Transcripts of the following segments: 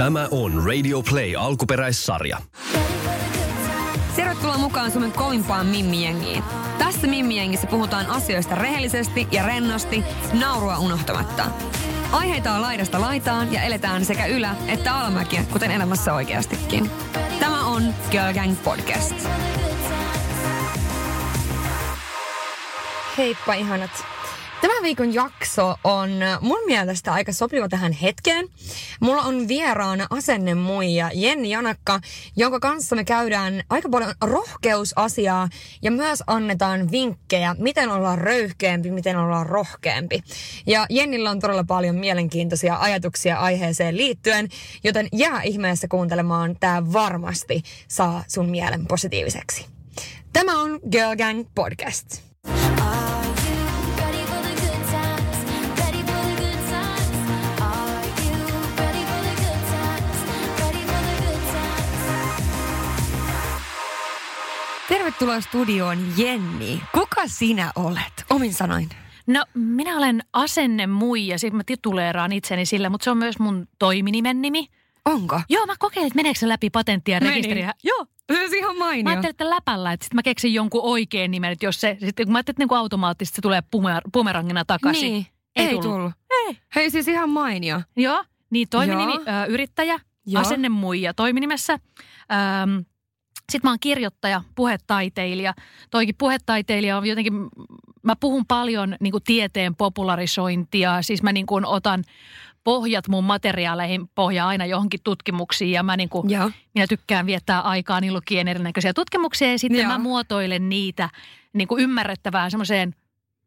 Tämä on Radio Play alkuperäissarja. Tervetuloa mukaan Suomen kovimpaan mimmijengiin. Tässä mimmijengissä puhutaan asioista rehellisesti ja rennosti, naurua unohtamatta. Aiheita on laidasta laitaan ja eletään sekä ylä- että alamäkiä, kuten elämässä oikeastikin. Tämä on Girl Gang Podcast. Heippa ihanat. Tämän viikon jakso on mun mielestä aika sopiva tähän hetkeen. Mulla on vieraana asennemuija Jenni Janakka, jonka kanssa me käydään aika paljon rohkeusasiaa ja myös annetaan vinkkejä, miten ollaan röyhkeämpi, miten ollaan rohkeampi. Ja Jennillä on todella paljon mielenkiintoisia ajatuksia aiheeseen liittyen, joten jää ihmeessä kuuntelemaan. Tää varmasti saa sun mielen positiiviseksi. Tämä on Girl Gang Podcast. Are Tervetuloa studioon Jenni. Kuka sinä olet? Omin sanoin. No minä olen asenne muija, sitten mä tituleeraan itseni sillä, mutta se on myös mun toiminimen nimi. Onko? Joo, mä kokeilin, että meneekö se läpi patenttia ja Meni. rekisteriä. Joo. Se on ihan Mä mainio. ajattelin, että läpällä, että sitten mä keksin jonkun oikean nimen, että jos se, sitten kun mä ajattelin, että niin automaattisesti se tulee bumer, bumerangina takaisin. Niin. Ei Ei, tullut. tullut. Ei. Hei siis ihan mainio. Joo, niin toiminimi, Joo. ö, yrittäjä, Joo. asenne muija toiminimessä. Öm, sitten mä oon kirjoittaja, puhetaiteilija. Toikin puhetaiteilija on jotenkin, mä puhun paljon niin kuin tieteen popularisointia. Siis mä niin kuin otan pohjat mun materiaaleihin pohjaa aina johonkin tutkimuksiin ja mä niin kuin, Joo. minä tykkään viettää aikaa niin lukien erinäköisiä tutkimuksia ja sitten Joo. mä muotoilen niitä niin kuin ymmärrettävään semmoiseen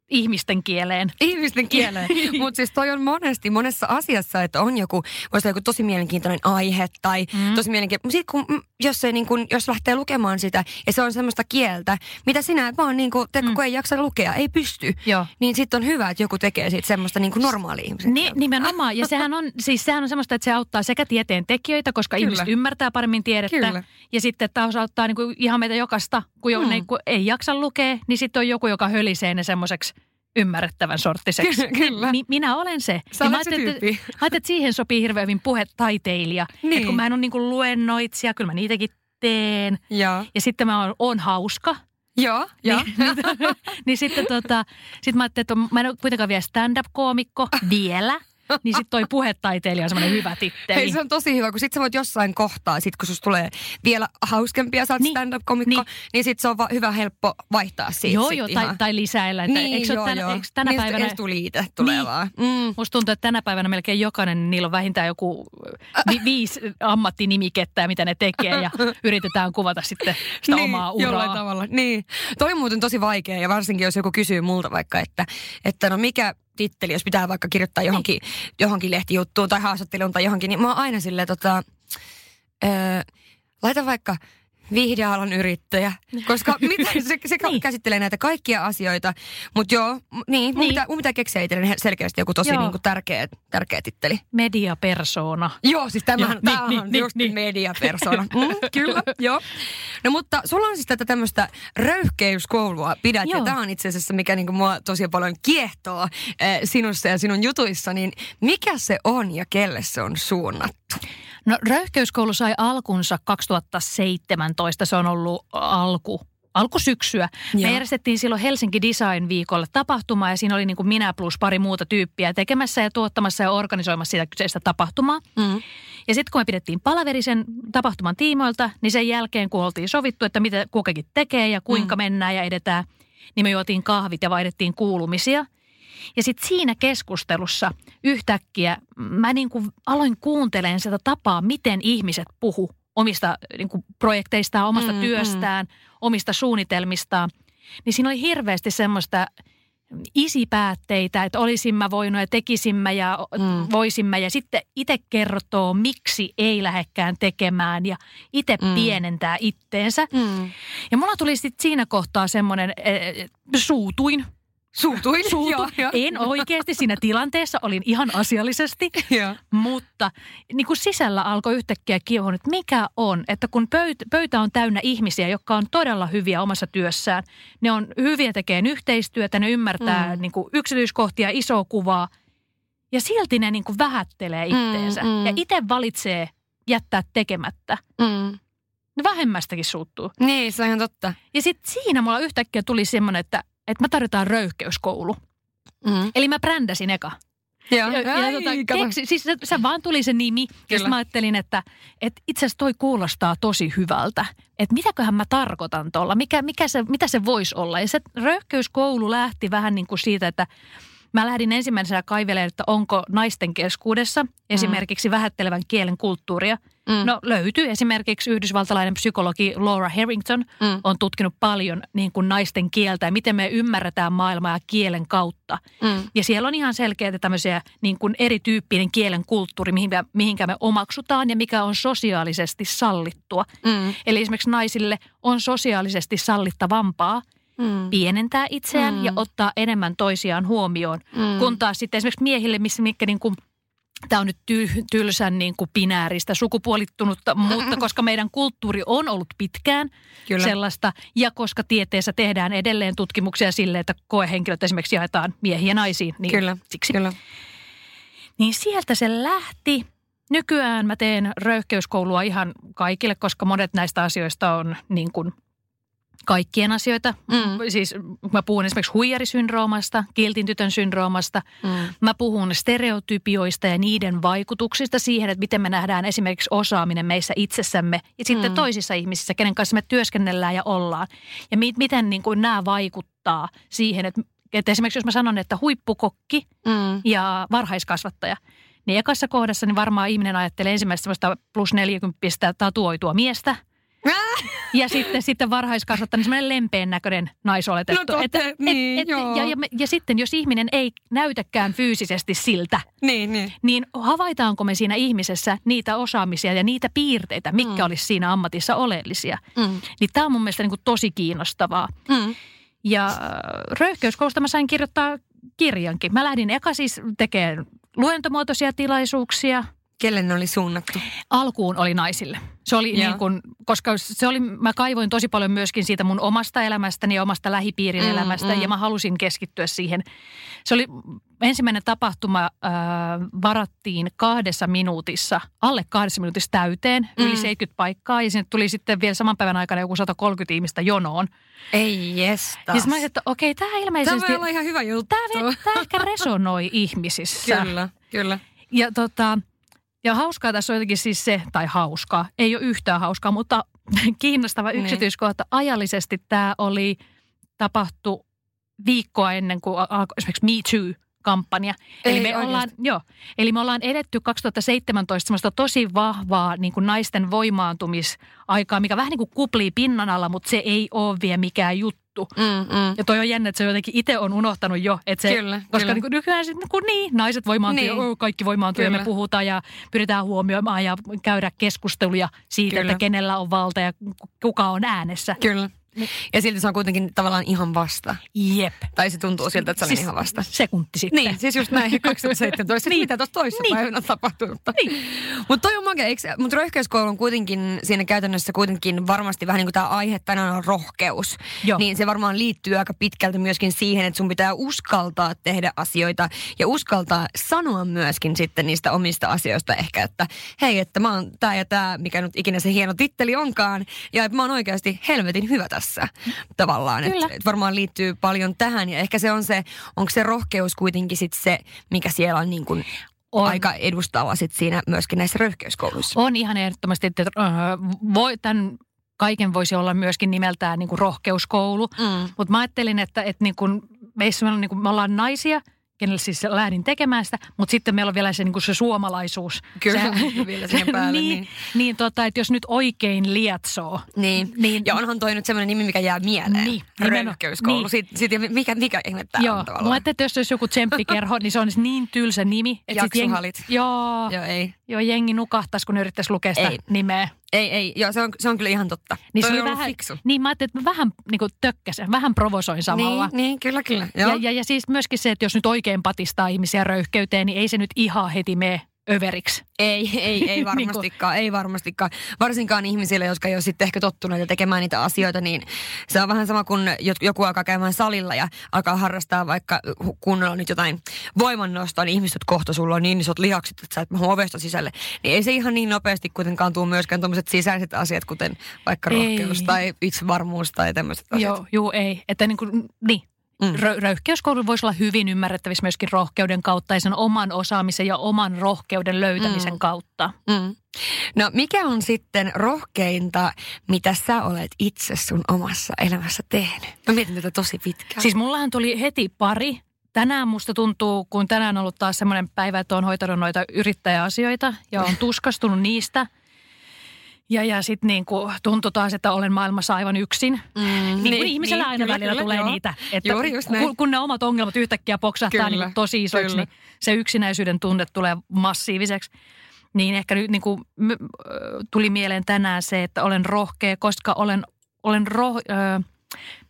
ihmisten kieleen. Ihmisten kieleen. Mutta siis toi on monesti monessa asiassa, että on joku, voisi olla joku tosi mielenkiintoinen aihe tai mm. tosi mielenkiintoinen. Sitten kun, mm, jos, ei niin kun, jos lähtee lukemaan sitä ja se on semmoista kieltä, mitä sinä et vaan niin kun, te, mm. ei jaksa lukea, ei pysty. Joo. Niin sitten on hyvä, että joku tekee siitä semmoista niin kuin normaali ihmisen Ni, nimenomaan. Ja sehän on, siis sehän on semmoista, että se auttaa sekä tieteen tekijöitä, koska Kyllä. Kyllä. ihmiset ymmärtää paremmin tiedettä. Kyllä. Ja sitten taas auttaa niin kuin ihan meitä jokasta, kun, jo, Mm. ne, kun ei jaksa lukea, niin sitten on joku, joka hölisee ne semmoiseksi ymmärrettävän sorttiseksi. Ky- kyllä. Mi, minä olen se. Sä Ja olet se ajattelin, että- tyyppi. mä että siihen sopii hirveän hyvin puhetaiteilija. Niin. Kun mä en ole niin luennoitsija, kyllä mä niitäkin teen. Joo. Ja sitten mä oon, oon hauska. Joo. Joo. Niin, niin sitten tota, sit mä ajattelin, että mä en ole kuitenkaan vielä stand-up-koomikko vielä. Niin sitten toi puhetaiteilija on semmoinen hyvä titteli. Hei, se on tosi hyvä, kun sit sä voit jossain kohtaa, sit kun susta tulee vielä hauskempia, sä oot Niin, stand-up-komikko, niin, niin. niin sit se on va- hyvä helppo vaihtaa siitä Joo, joo, tai, tai lisäillä. Että niin, eikö joo, tänä, joo. eikö tänä niin päivänä... Estuliite tulee Niin. vaan. Mm. Musta tuntuu, että tänä päivänä melkein jokainen, niillä on vähintään joku vi- viisi ammattinimikettä ja mitä ne tekee ja yritetään kuvata sitten sitä niin, omaa Jollain uraa. tavalla. Niin. Toi on muuten tosi vaikea ja varsinkin jos joku kysyy multa vaikka, että, että no mikä titteli, jos pitää vaikka kirjoittaa johonkin, johonkin lehtijuttuun tai haastatteluun tai johonkin, niin mä oon aina silleen tota, öö, laita vaikka viihdealan yrittäjä, koska mitä, se, se niin. Niin. käsittelee näitä kaikkia asioita. Mutta joo, niin, mun, Niin. Pitää, mun pitää keksiä itselleni selkeästi joku tosi Joo. niinku tärkeä, tärkeä titteli. Mediapersona. Joo, siis tämähän, Joo, tämähän niin, on niin, just niin. mediapersona. Mm, kyllä, joo. No mutta sulla on siis tätä tämmöistä röyhkeyskoulua pidät, ja Joo. tämä on itse asiassa, mikä niinku mua tosi paljon kiehtoo äh, sinussa ja sinun jutuissa, niin mikä se on ja kelle se on suunnattu? No röyhkeyskoulu sai alkunsa 2017, se on ollut alku alkusyksyä. Me Joo. järjestettiin silloin Helsinki Design Viikolle tapahtuma ja siinä oli niin kuin minä plus pari muuta tyyppiä tekemässä ja tuottamassa ja organisoimassa sitä kyseistä tapahtumaa. Mm. Ja sitten kun me pidettiin palaverisen tapahtuman tiimoilta, niin sen jälkeen kun oltiin sovittu, että mitä kukakin tekee ja kuinka mm. mennään ja edetään, niin me juotiin kahvit ja vaihdettiin kuulumisia. Ja sitten siinä keskustelussa yhtäkkiä mä niin kuin aloin kuuntelemaan sitä tapaa, miten ihmiset puhu omista niin kuin projekteistaan, omasta Mm, mm, työstään, mm. omista suunnitelmistaan. Niin siinä oli hirveästi semmoista isipäätteitä, että olisimme voinut ja tekisimme ja Mm. mm. voisimme. Ja sitten itse kertoo, miksi ei lähekkään tekemään ja itse Mm. mm. pienentää itteensä. Mm. Ja mulla tuli sitten siinä kohtaa semmoinen, äh, suutuin. Suutuin. Suutu. Joo, joo. En oikeasti siinä tilanteessa, olin ihan asiallisesti. Joo. Mutta niin kuin sisällä alkoi yhtäkkiä kiehua, että mikä on, että kun pöytä, pöytä on täynnä ihmisiä, jotka on todella hyviä omassa työssään, ne on hyviä tekemään yhteistyötä, ne ymmärtää Mm. mm. niin kuin yksityiskohtia, isoa kuvaa, ja silti ne niin kuin vähättelee itteensä. Mm, mm. Ja itse valitsee jättää tekemättä. Mm. Vähemmästäkin suuttuu. Niin, se on ihan totta. Ja sitten siinä mulla yhtäkkiä tuli semmoinen, että, että mä tarjotaan röyhkeyskoulu. Mm. Eli mä brändäsin eka. Joo. Ja, ja, Ai, tota, keksi, siis se, se vaan tuli se nimi. Ja Kyllä. mä ajattelin, että, että itse asiassa toi kuulostaa tosi hyvältä. Että mitäköhän mä tarkoitan tuolla, mikä, mikä se, mitä se voisi olla. Ja se röyhkeyskoulu lähti vähän niin kuin siitä, että mä lähdin ensimmäisenä kaivelemaan, että onko naisten keskuudessa esimerkiksi vähättelevän kielen kulttuuria. Mm. No löytyy esimerkiksi yhdysvaltalainen psykologi Laura Harrington Mm. on tutkinut paljon niin kuin naisten kieltä ja miten me ymmärretään maailmaa kielen kautta. Mm. Ja siellä on ihan selkeitä tämmöisiä niin kuin erityyppinen kielen kulttuuri, mihinkä, mihinkä me omaksutaan ja mikä on sosiaalisesti sallittua. Mm. Eli esimerkiksi naisille on sosiaalisesti sallittavampaa Mm. pienentää itseään Mm. ja ottaa enemmän toisiaan huomioon. Mm. Kun taas sitten esimerkiksi miehille, missä mikä niin kuin Tämä on nyt ty- tylsän niin kuin binääristä, sukupuolittunutta, mutta koska meidän kulttuuri on ollut pitkään Kyllä. sellaista, ja koska tieteessä tehdään edelleen tutkimuksia sille, että koehenkilöt esimerkiksi jaetaan miehiin ja naisiin, niin Kyllä. siksi. Kyllä. Niin sieltä se lähti. Nykyään mä teen röyhkeyskoulua ihan kaikille, koska monet näistä asioista on niin kuin kaikkien asioita. Mm. Siis mä puhun esimerkiksi huijarisyndroomasta, kiltin tytön syndroomasta. Mm. Mä puhun stereotypioista ja niiden vaikutuksista siihen, että miten me nähdään esimerkiksi osaaminen meissä itsessämme ja sitten Mm. toisissa ihmisissä, kenen kanssa me työskennellään ja ollaan. Ja mi- miten niin kuin nämä vaikuttaa siihen, että, että esimerkiksi jos mä sanon, että huippukokki Mm. ja varhaiskasvattaja, niin ekassa kohdassa niin varmaan ihminen ajattelee ensimmäistä plus 40 tatuoitua miestä. Ja sitten, sitten varhaiskasvattaja, niin semmoinen lempeän näköinen naisoletettu. No totta, niin, joo. ja, ja, ja sitten jos ihminen ei näytäkään fyysisesti siltä, Niin, niin. niin havaitaanko me siinä ihmisessä niitä osaamisia ja niitä piirteitä, mitkä Mm. olisi siinä ammatissa oleellisia. Mm. Niin tämä on mun mielestä niin kuin tosi kiinnostavaa. Mm. Ja äh, röyhkeyskoulusta mä sain kirjoittaa kirjankin. Mä lähdin eka siis tekemään luentomuotoisia tilaisuuksia. Kelle ne oli suunnattu? Alkuun oli naisille. Se oli Joo. niin kuin, koska se oli, mä kaivoin tosi paljon myöskin siitä mun omasta elämästäni ja omasta lähipiirin Mm, elämästä mm. ja mä halusin keskittyä siihen. Se oli ensimmäinen tapahtuma, äh, varattiin kahdessa minuutissa, alle kahdessa minuutissa täyteen, yli Mm. 70 paikkaa ja sinne tuli sitten vielä saman päivän aikana joku 130 ihmistä jonoon. Ei jestas. Ja mä ajattelin, että okei, tämä Tämä ilmeisesti... voi olla ihan hyvä juttu. Tämä, tämä ehkä resonoi ihmisissä. Kyllä, kyllä. Ja, tota, ja hauskaa tässä on jotenkin siis se, tai hauskaa, ei ole yhtään hauskaa, mutta kiinnostava Niin. yksityiskohta. Ajallisesti tämä oli tapahtu viikkoa ennen kuin al- alkoi esimerkiksi Me Too-kampanja. Ei eli, me oikeasti. ollaan, joo, eli me ollaan edetty 2017 semmoista tosi vahvaa niin kuin naisten voimaantumisaikaa, mikä vähän niin kuin kuplii pinnan alla, mutta se ei ole vielä mikään juttu. Mm, mm. Ja toi on jännä, että se jotenkin itse on unohtanut jo. Että se, Kyllä, koska kyllä. Niin kuin nykyään sitten niin, niin, naiset voimaantuu Niin. ja kaikki voimaantuu ja me Kyllä. puhutaan ja pyritään huomioimaan ja käydä keskusteluja siitä, Kyllä. että kenellä on valta ja ku- kuka on äänessä. Kyllä. Ja silti se on kuitenkin tavallaan ihan vasta. Jep. Tai se tuntuu siltä, että se oli ihan vasta. Sekunti sitten. Niin, siis just näin 2017. niin. Mitä tuossa toisessa Niin. päivänä tapahtui. Niin. Mutta toi on makea, eikö, mutta röyhkeyskoulu on kuitenkin siinä käytännössä kuitenkin varmasti vähän niin kuin tämä aihe tänään on rohkeus. Joo. Niin se varmaan liittyy aika pitkälti myöskin siihen, että sun pitää uskaltaa tehdä asioita ja uskaltaa sanoa myöskin sitten niistä omista asioista ehkä, että hei, että mä oon tää ja tää, mikä nyt ikinä se hieno titteli onkaan, ja että mä oon oikeasti helvetin hyvä tässä tavallaan. Kyllä. Että et varmaan liittyy paljon tähän ja ehkä se on se, onko se rohkeus kuitenkin sit se, mikä siellä on niin kuin On. aika edustava sit siinä myöskin näissä röyhkeyskouluissa. On ihan ehdottomasti, että äh, voi, tämän kaiken voisi olla myöskin nimeltään niin kuin rohkeuskoulu. Mm. Mutta mä ajattelin, että, että niin kuin meissä me, on, niin kuin, me ollaan naisia, kenelle siis lähdin tekemään sitä, mutta sitten meillä on vielä se, niin kuin se suomalaisuus. Kyllä, se, vielä siihen päälle, niin, niin. niin tota, että jos nyt oikein lietsoo. Niin. Niin. ja onhan toi nyt semmoinen nimi, mikä jää mieleen. Niin. Röyhkeyskoulu. Niin. Sit, sit, mikä, mikä ihme tää Joo, on mä tavallaan. ajattelin, että jos olisi joku tsemppikerho, niin se on niin tylsä nimi. että sit Jaksohalit. Jengi, joo, Joo, ei. joo, jengi nukahtaisi, kun yrittäisi lukea sitä Ei. nimeä. Ei, ei. Joo, se on, se on kyllä ihan totta. Niin, Toi se on oli vähän, fiksu. niin mä ajattelin, että mä vähän niin kuin tökkäsen, vähän provosoin samalla. Niin, niin, kyllä, kyllä. Joo. Ja, ja, ja siis myöskin se, että jos nyt oikein patistaa ihmisiä röyhkeyteen, niin ei se nyt ihan heti mene överiksi. Ei, ei, ei varmastikaan, ei varmastikaan. Varsinkaan ihmisille, jotka ei ole sitten ehkä tottuneita tekemään niitä asioita, niin se on vähän sama kuin joku alkaa käymään salilla ja alkaa harrastaa vaikka hu- kunnolla nyt jotain voimannostoa, niin ihmiset kohta sulla on niin isot lihakset, että sä et mahdu ovesta sisälle. Niin ei se ihan niin nopeasti kuitenkaan tule myöskään tuommoiset sisäiset asiat, kuten vaikka Ei. rohkeus tai itsevarmuus tai tämmöiset asiat. Joo, joo, ei. Että niin kuin, niin. Mm. Mm. Röyhkeyskoulu voisi olla hyvin ymmärrettävissä myöskin rohkeuden kautta ja sen oman osaamisen ja oman rohkeuden löytämisen Mm. kautta. Mm. No mikä on sitten rohkeinta, mitä sä olet itse sun omassa elämässä tehnyt? Mä mietin tätä tosi pitkään. Siis mullahan tuli heti pari. Tänään musta tuntuu, kun tänään on ollut taas semmoinen päivä, että on hoitanut noita yrittäjäasioita ja on tuskastunut niistä. Ja, ja sitten niin tuntui taas, että olen maailmassa aivan yksin. Mm, Niin, niin ihmisellä aina kyllä, välillä kyllä, tulee joo. niitä. Että Juuri just näin. kun, kun ne omat ongelmat yhtäkkiä poksahtaa Kyllä, niin tosi isoiksi, kyllä. niin se yksinäisyyden tunne tulee massiiviseksi. Niin ehkä nyt niin kuin, tuli mieleen tänään se, että olen rohkea, koska olen, olen roh, ö,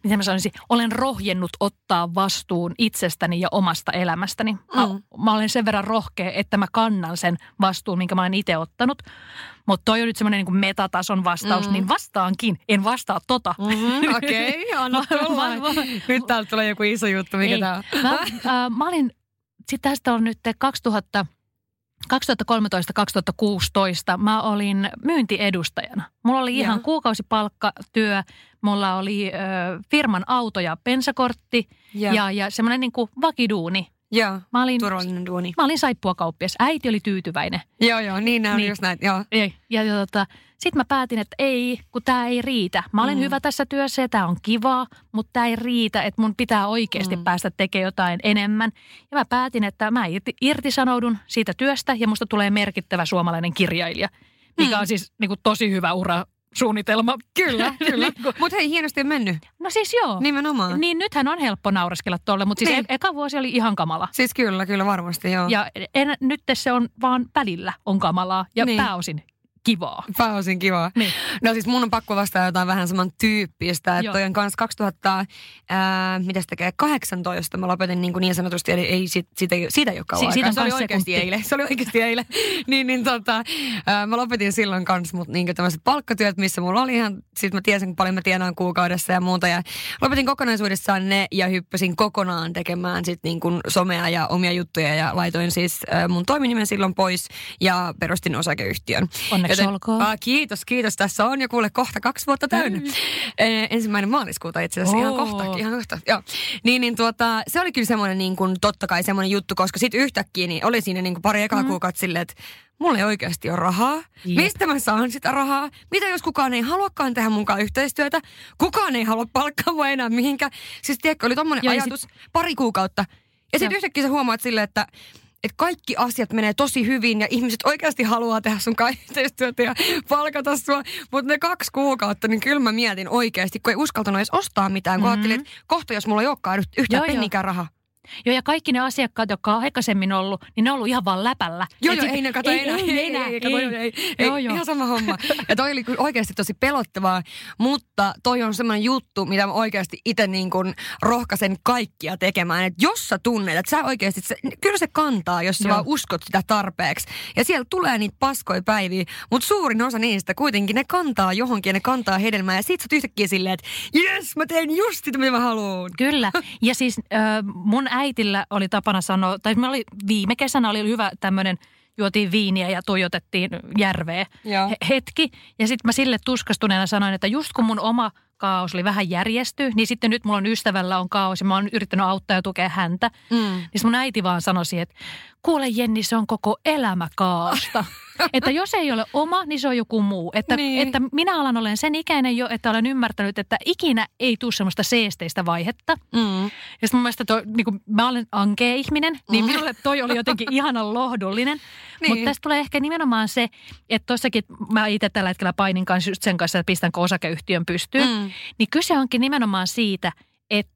miten mä sanoisin, olen rohjennut ottaa vastuun itsestäni ja omasta elämästäni. Mä, Mm. mä olen sen verran rohkea, että mä kannan sen vastuun, minkä mä olen itse ottanut. Mutta toi on nyt semmoinen niin kuin metatason vastaus, Mm. niin vastaankin. En vastaa tota. Mm-hmm, Okei, okay, anna tulla. Nyt täältä tulee joku iso juttu, mikä tää on. Mä, äh, mä olin, sit tästä on nyt 2000, 2013-2016 mä olin myyntiedustajana. Mulla oli ihan kuukausipalkkatyö, mulla oli ö, firman auto ja bensakortti Ja, ja, ja semmoinen niin kuin vakiduuni. ja Mä olin, turvallinen duuni. mä olin saippuakauppias. Äiti oli tyytyväinen. Joo, joo, niin nämä on Niin. just näin. Joo. Ei. Ja, ja tota, sitten mä päätin, että ei, kun tämä ei riitä. Mä olen Mm. hyvä tässä työssä ja tämä on kivaa, mutta tämä ei riitä, että mun pitää oikeasti mm. päästä tekemään jotain enemmän. Ja mä päätin, että mä irti, irtisanoudun siitä työstä ja musta tulee merkittävä suomalainen kirjailija, mikä Mm. on siis niin kuin, tosi hyvä ura suunnitelma. Kyllä, kyllä. Niin Mutta hei, hienosti on mennyt. No siis joo. Nimenomaan. Niin nythän on helppo naureskella tolle, mutta siis Niin. e- eka vuosi oli ihan kamala. Siis kyllä, kyllä varmasti, joo. Ja en, nyt se on vaan välillä on kamalaa ja niin. pääosin kivaa. Pääosin kiva. Niin. No siis mun on pakko vastata jotain vähän saman tyyppistä. Että toi on kanssa 2000, ää, mitäs tekee, 18 mä lopetin niin, kuin niin sanotusti, eli ei, sit, siitä, ei- siitä ei ole kauan Si- siitä Se oli oikeasti eilen. Se oli oikeasti eilen. niin, niin tota, ää, mä lopetin silloin kanssa mut niin tämmöiset palkkatyöt, missä mulla oli ihan, siis mä tiesin paljon mä tienaan kuukaudessa ja muuta. Ja lopetin kokonaisuudessaan ne ja hyppäsin kokonaan tekemään sit niin kuin somea ja omia juttuja ja laitoin siis ää, mun toiminimen silloin pois ja perustin osakeyhtiön. Onneksi olkoon. Ah, kiitos, kiitos. Tässä on jo kuule kohta kaksi vuotta täynnä. Eh, ensimmäinen maaliskuuta itse asiassa, ihan Oo. kohta, ihan kohta. Joo. Niin, niin tuota, se oli kyllä semmoinen niin kuin, totta kai semmoinen juttu, koska sitten yhtäkkiä niin oli siinä niin kuin pari ekaa mm. kuukautta silleen, että mulla ei oikeasti ole rahaa. Jep. Mistä mä saan sitä rahaa? Mitä jos kukaan ei haluakaan tehdä munkaan yhteistyötä? Kukaan ei halua palkkaa mua enää mihinkään. Siis tiedätkö, oli tommonen Joo, ja ajatus pari kuukautta. Ja sitten yhtäkkiä sä huomaat silleen, että että kaikki asiat menee tosi hyvin ja ihmiset oikeasti haluaa tehdä sun kanssa yhteistyötä ja palkata sua. Mutta ne kaksi kuukautta, niin kyllä mä mietin oikeasti, kun ei uskaltanut edes ostaa mitään. Kun Mhm. ajattelin, että kohta jos mulla ei olekaan yht- yhtään pennikään rahaa. Joo, ja kaikki ne asiakkaat, jotka on aikaisemmin ollut, niin ne on ollut ihan vaan läpällä. Joo, joo, ei ne kato, ei, ei, ei, ei, ei, kato, ei, ei, ei, Joo, joo. ihan sama homma. Ja toi oli oikeasti tosi pelottavaa, mutta toi on semmoinen juttu, mitä mä oikeasti itse niin kuin rohkaisen kaikkia tekemään. Että jos sä tunnet, että sä oikeasti, se, kyllä se kantaa, jos sä Joo. vaan uskot sitä tarpeeksi. Ja siellä tulee niitä paskoja päiviä, mutta suurin osa niistä kuitenkin, ne kantaa johonkin ja ne kantaa hedelmää. Ja sit sä oot yhtäkkiä silleen, että jes, mä teen just sitä, mitä mä haluan. Kyllä. Ja siis äh, mun äitillä oli tapana sanoa, tai me oli, viime kesänä oli hyvä tämmöinen, juotiin viiniä ja tuijotettiin järveä Joo. he- hetki. Ja sitten mä sille tuskastuneena sanoin, että just kun mun oma kaos oli vähän järjesty, niin sitten nyt mulla on ystävällä on kaos ja mä oon yrittänyt auttaa ja tukea häntä. Mm. Niin mun äiti vaan sanoi, että kuule Jenni, se on koko elämä kaaosta. että jos ei ole oma, niin se on joku muu. Että, Niin. että minä alan olen sen ikäinen jo, että olen ymmärtänyt, että ikinä ei tule semmoista seesteistä vaihetta. Mm. Ja sitten mun mielestä toi, niin kun mä olen ankea ihminen, niin minulle toi oli jotenkin ihanan lohdullinen. Niin. Mutta tästä tulee ehkä nimenomaan se, että tossakin mä itse tällä hetkellä painin kanssa just sen kanssa, että pistänkö osakeyhtiön pystyyn. Mm. Niin kyse onkin nimenomaan siitä, että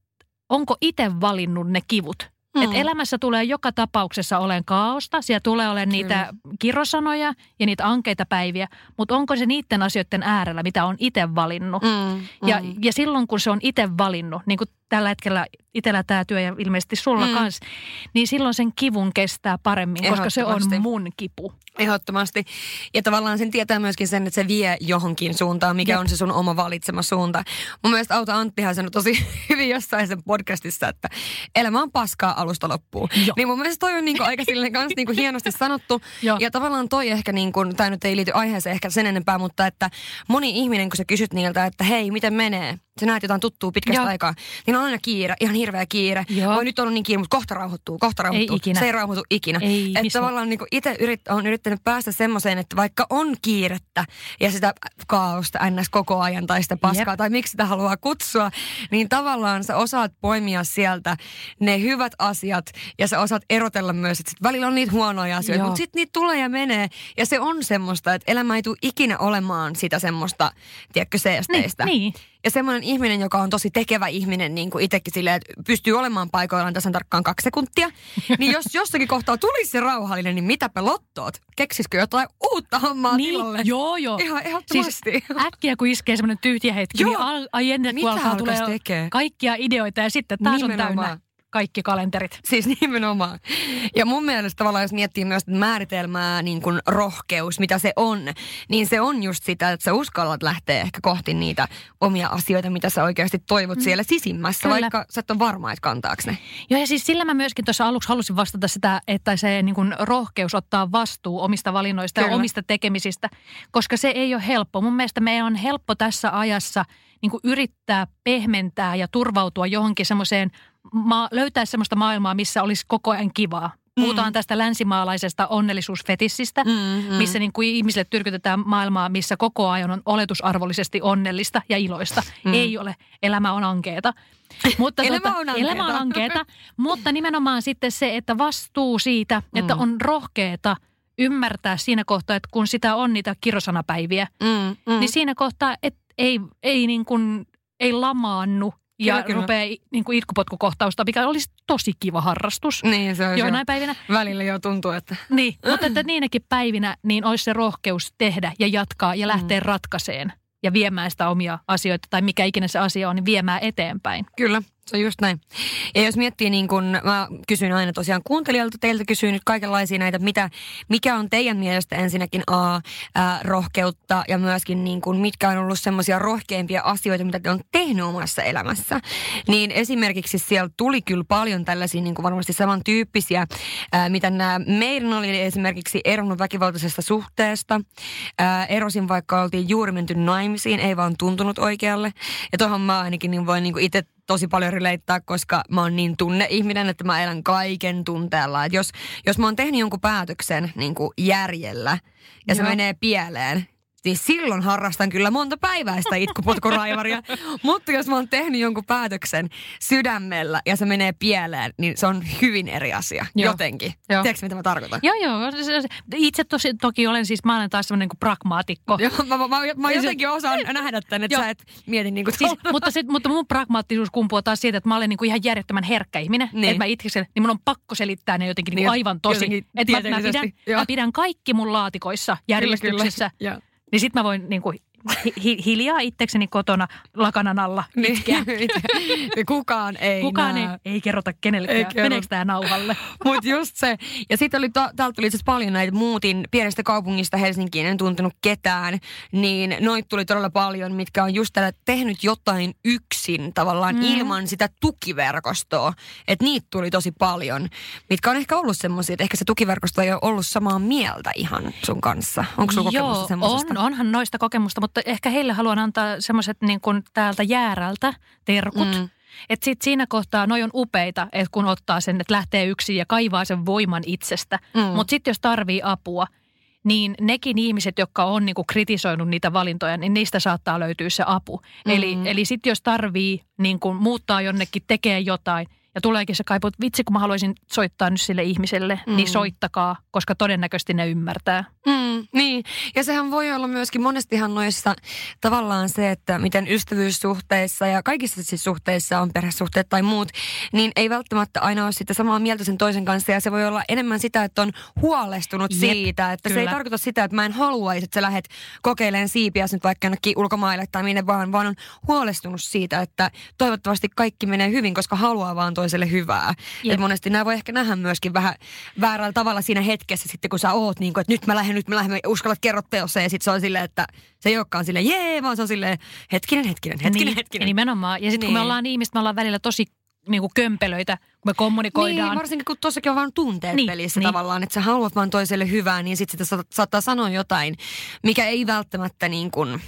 onko itse valinnut ne kivut. Mm. Mm. Et elämässä tulee joka tapauksessa olen kaaosta, siellä tulee olemaan niitä kirosanoja ja niitä ankeita päiviä, mutta onko se niiden asioiden äärellä, mitä on itse valinnut. Mm. Ja, Mm. ja silloin kun se on itse valinnut, niin kuin tällä hetkellä itsellä tämä työ ja ilmeisesti sulla Mm. kanssa, niin silloin sen kivun kestää paremmin, koska se on mun kipu. Ehdottomasti. Ja tavallaan sen tietää myöskin sen, että se vie johonkin suuntaan, mikä Jep. on se sun oma valitsema suunta. Mun mielestä Auta Anttihan sanoi tosi hyvin jossain sen podcastissa, että elämä on paskaa alusta loppuun. Joo. Niin mun mielestä toi on niinku aika silleen kans niinku hienosti sanottu. Joo. ja tavallaan toi ehkä, niinku, tämä nyt ei liity aiheeseen ehkä sen enempää, mutta että moni ihminen, kun sä kysyt niiltä, että hei, miten menee? Sä näet jotain tuttua pitkästä Joo. aikaa. Niin on aina kiire, ihan hirveä kiire. Joo. Voi nyt on niin kiire, mutta kohta rauhoittuu, kohta rauhoittuu. ikinä. Se ei rauhoitu ikinä. Ei että tavallaan niin itse yrit, on yrittänyt päästä semmoiseen, että vaikka on kiirettä ja sitä kaaosta ns. koko ajan tai sitä paskaa Jep. tai miksi sitä haluaa kutsua, niin tavallaan sä osaat poimia sieltä ne hyvät asiat ja sä osaat erotella myös, että sit välillä on niitä huonoja asioita, Joo. mutta sitten niitä tulee ja menee ja se on semmoista, että elämä ei tule ikinä olemaan sitä semmoista, tiedätkö, seesteistä. Niin, niin. Ja semmoinen ihminen, joka on tosi tekevä ihminen, niin kuin itsekin silleen, että pystyy olemaan paikoillaan tasan tarkkaan kaksi sekuntia, niin jos jossakin kohtaa tulisi se rauhallinen, niin mitäpä lottoot? Keksisikö jotain uutta hommaa niin tilalle? joo, joo. Ihan ehdottomasti. Siis äkkiä kun iskee semmoinen tyhjä hetki, Joo. niin al- ai ennen Mitä kuin alkaa tulee tekee? kaikkia ideoita ja sitten taas on Nimenomaan. täynnä kaikki kalenterit. Siis nimenomaan. Ja mun mielestä tavallaan, jos miettii myös määritelmää, niin kuin rohkeus, mitä se on, niin se on just sitä, että sä uskallat lähteä ehkä kohti niitä omia asioita, mitä sä oikeasti toivot siellä sisimmässä, Kyllä. vaikka sä et ole varma, että kantaako ne. Joo, ja siis sillä mä myöskin tuossa aluksi halusin vastata sitä, että se niin kuin rohkeus ottaa vastuu omista valinnoista Kyllä. ja omista tekemisistä, koska se ei ole helppo. Mun mielestä meidän on helppo tässä ajassa niin kuin yrittää pehmentää ja turvautua johonkin semmoiseen, ma- löytää semmoista maailmaa, missä olisi koko ajan kivaa. Puhutaan tästä länsimaalaisesta onnellisuusfetissistä, Mm, mm, mm. missä niin kuin ihmisille tyrkytetään maailmaa, missä koko ajan on oletusarvollisesti onnellista ja iloista. Mm. Mm. Ei ole. Elämä on ankeeta. Mutta Elämä tota, on ankeeta. Elämä on ankeeta, mutta nimenomaan sitten se, että vastuu siitä, että Mm. on rohkeeta ymmärtää siinä kohtaa, että kun sitä on niitä kirosanapäiviä, Mm, mm. niin siinä kohtaa, että ei, ei, niin kuin, ei lamaannu ja Kyllä, kyllä. rupeaa niin kuin itkupotkukohtausta, mikä olisi tosi kiva harrastus. Niin, se on Joinain päivinä. Välillä jo tuntuu, että... Niin, mutta että niinäkin päivinä niin olisi se rohkeus tehdä ja jatkaa ja lähteä ratkaiseen ja viemään sitä omia asioita tai mikä ikinä se asia on, niin viemään eteenpäin. Kyllä, se on just näin. Ja jos miettii niin kun, mä kysyn aina tosiaan kuuntelijalta, teiltä kysyn nyt kaikenlaisia näitä, mitä, mikä on teidän mielestä ensinnäkin A, ää, rohkeutta ja myöskin niin kun, mitkä on ollut semmoisia rohkeimpia asioita, mitä te on tehnyt omassa elämässä. Niin esimerkiksi siellä tuli kyllä paljon tällaisia niin varmasti samantyyppisiä, ää, mitä nämä meidän oli esimerkiksi eronnut väkivaltaisesta suhteesta. Ää, erosin vaikka oltiin juuri menty naimisiin, ei vaan tuntunut oikealle. Ja tuohon mä ainakin niin voin niin itse tosi paljon releittää, koska mä oon niin tunneihminen, että mä elän kaiken tunteella. Et jos, jos mä oon tehnyt jonkun päätöksen niin kuin järjellä ja se Joo. menee pieleen, niin silloin harrastan kyllä monta päivää sitä itkupotkuraivaria. Mutta jos mä oon tehnyt jonkun päätöksen sydämellä ja se menee pieleen, niin se on hyvin eri asia. Joo. Jotenkin. Joo. Tiedätkö, mitä mä tarkoitan? Joo, joo. se- se- Itse tosi, toki olen siis, mä olen taas semmoinen kuin pragmaatikko. Joo, mä, mä, mä, mä jotenkin osaan nähdä tän, että Joo. sä et mieti niin kuin Siis, mutta, sit, mutta mun pragmaattisuus kumpuaa taas siitä, että mä olen niinku ihan järjettömän herkkä ihminen. Niin. Niin. Että mä itkisen, niin mun on pakko selittää ne jotenkin Niin, niinku aivan tosi. jotenkin Että mä, mä, pidän, joo. mä pidän kaikki mun laatikoissa järjestyksessä. Kyllä, kyllä. Niin sit mä voin niinku hi, hi, hiljaa itsekseni kotona lakanan alla Niin. itkeä. Ja Kukaan ei Kukaan ei, näe. ei kerrota Ei kenellekään. Meneekö tää nauhalle? Mutta just se. Ja sitten oli, ta- täältä tuli itse paljon näitä, muutin pienestä kaupungista Helsinkiin, en tuntenut ketään. Niin noit tuli todella paljon, mitkä on just tällä tehnyt jotain yksin tavallaan mm. ilman sitä tukiverkostoa. Että niitä tuli tosi paljon, mitkä on ehkä ollut semmoisia, että ehkä se tukiverkosto ei ole ollut samaa mieltä ihan sun kanssa. Onko sulla kokemusta Joo, on, onhan noista kokemusta, mutta ehkä heille haluan antaa semmoiset niin kuin täältä jäärältä terkut. Mm. Mm. Että sit siinä kohtaa noi on upeita, että kun ottaa sen, että lähtee yksin ja kaivaa sen voiman itsestä. Mm. Mm. Mutta sitten jos tarvii apua, niin nekin ihmiset, jotka on niinku kritisoinut niitä valintoja, niin niistä saattaa löytyä se apu. Mm. Eli, eli sitten jos tarvii niinku muuttaa jonnekin, tekee jotain ja tuleekin se kaipu, että vitsi kun mä haluaisin soittaa nyt sille ihmiselle, mm. niin soittakaa, koska todennäköisesti ne ymmärtää. Mm, niin, ja sehän voi olla myöskin monestihan noissa tavallaan se, että miten ystävyyssuhteissa ja kaikissa siis suhteissa on perhesuhteet tai muut, niin ei välttämättä aina ole sitten samaa mieltä sen toisen kanssa ja se voi olla enemmän sitä, että on huolestunut Jep, siitä, että se ei kyllä. tarkoita sitä, että mä en haluaisi, että sä lähdet kokeilemaan siipiä nyt vaikka jonnekin ulkomaille tai minne vaan, vaan on huolestunut siitä, että toivottavasti kaikki menee hyvin, koska haluaa vaan toiselle hyvää. Jep. Et monesti nämä voi ehkä nähdä myöskin vähän väärällä tavalla siinä hetkessä sitten, kun sä oot niin kuin, että nyt mä lähden, nyt mä lähden, uskallat kerro teossa ja sitten se on silleen, että se ei olekaan silleen, jee, vaan se on silleen, hetkinen, hetkinen, hetkinen, niin, hetkinen. Nimenomaan. Ja sitten kun me Niin. ollaan ihmiset, me ollaan välillä tosi niin kuin kömpelöitä, kun me kommunikoidaan. Niin, varsinkin kun tuossakin on vaan tunteet Niin, pelissä niin. tavallaan, että sä haluat vaan toiselle hyvää, niin sitten sitä sa- saattaa sanoa jotain, mikä ei välttämättä niin kuin,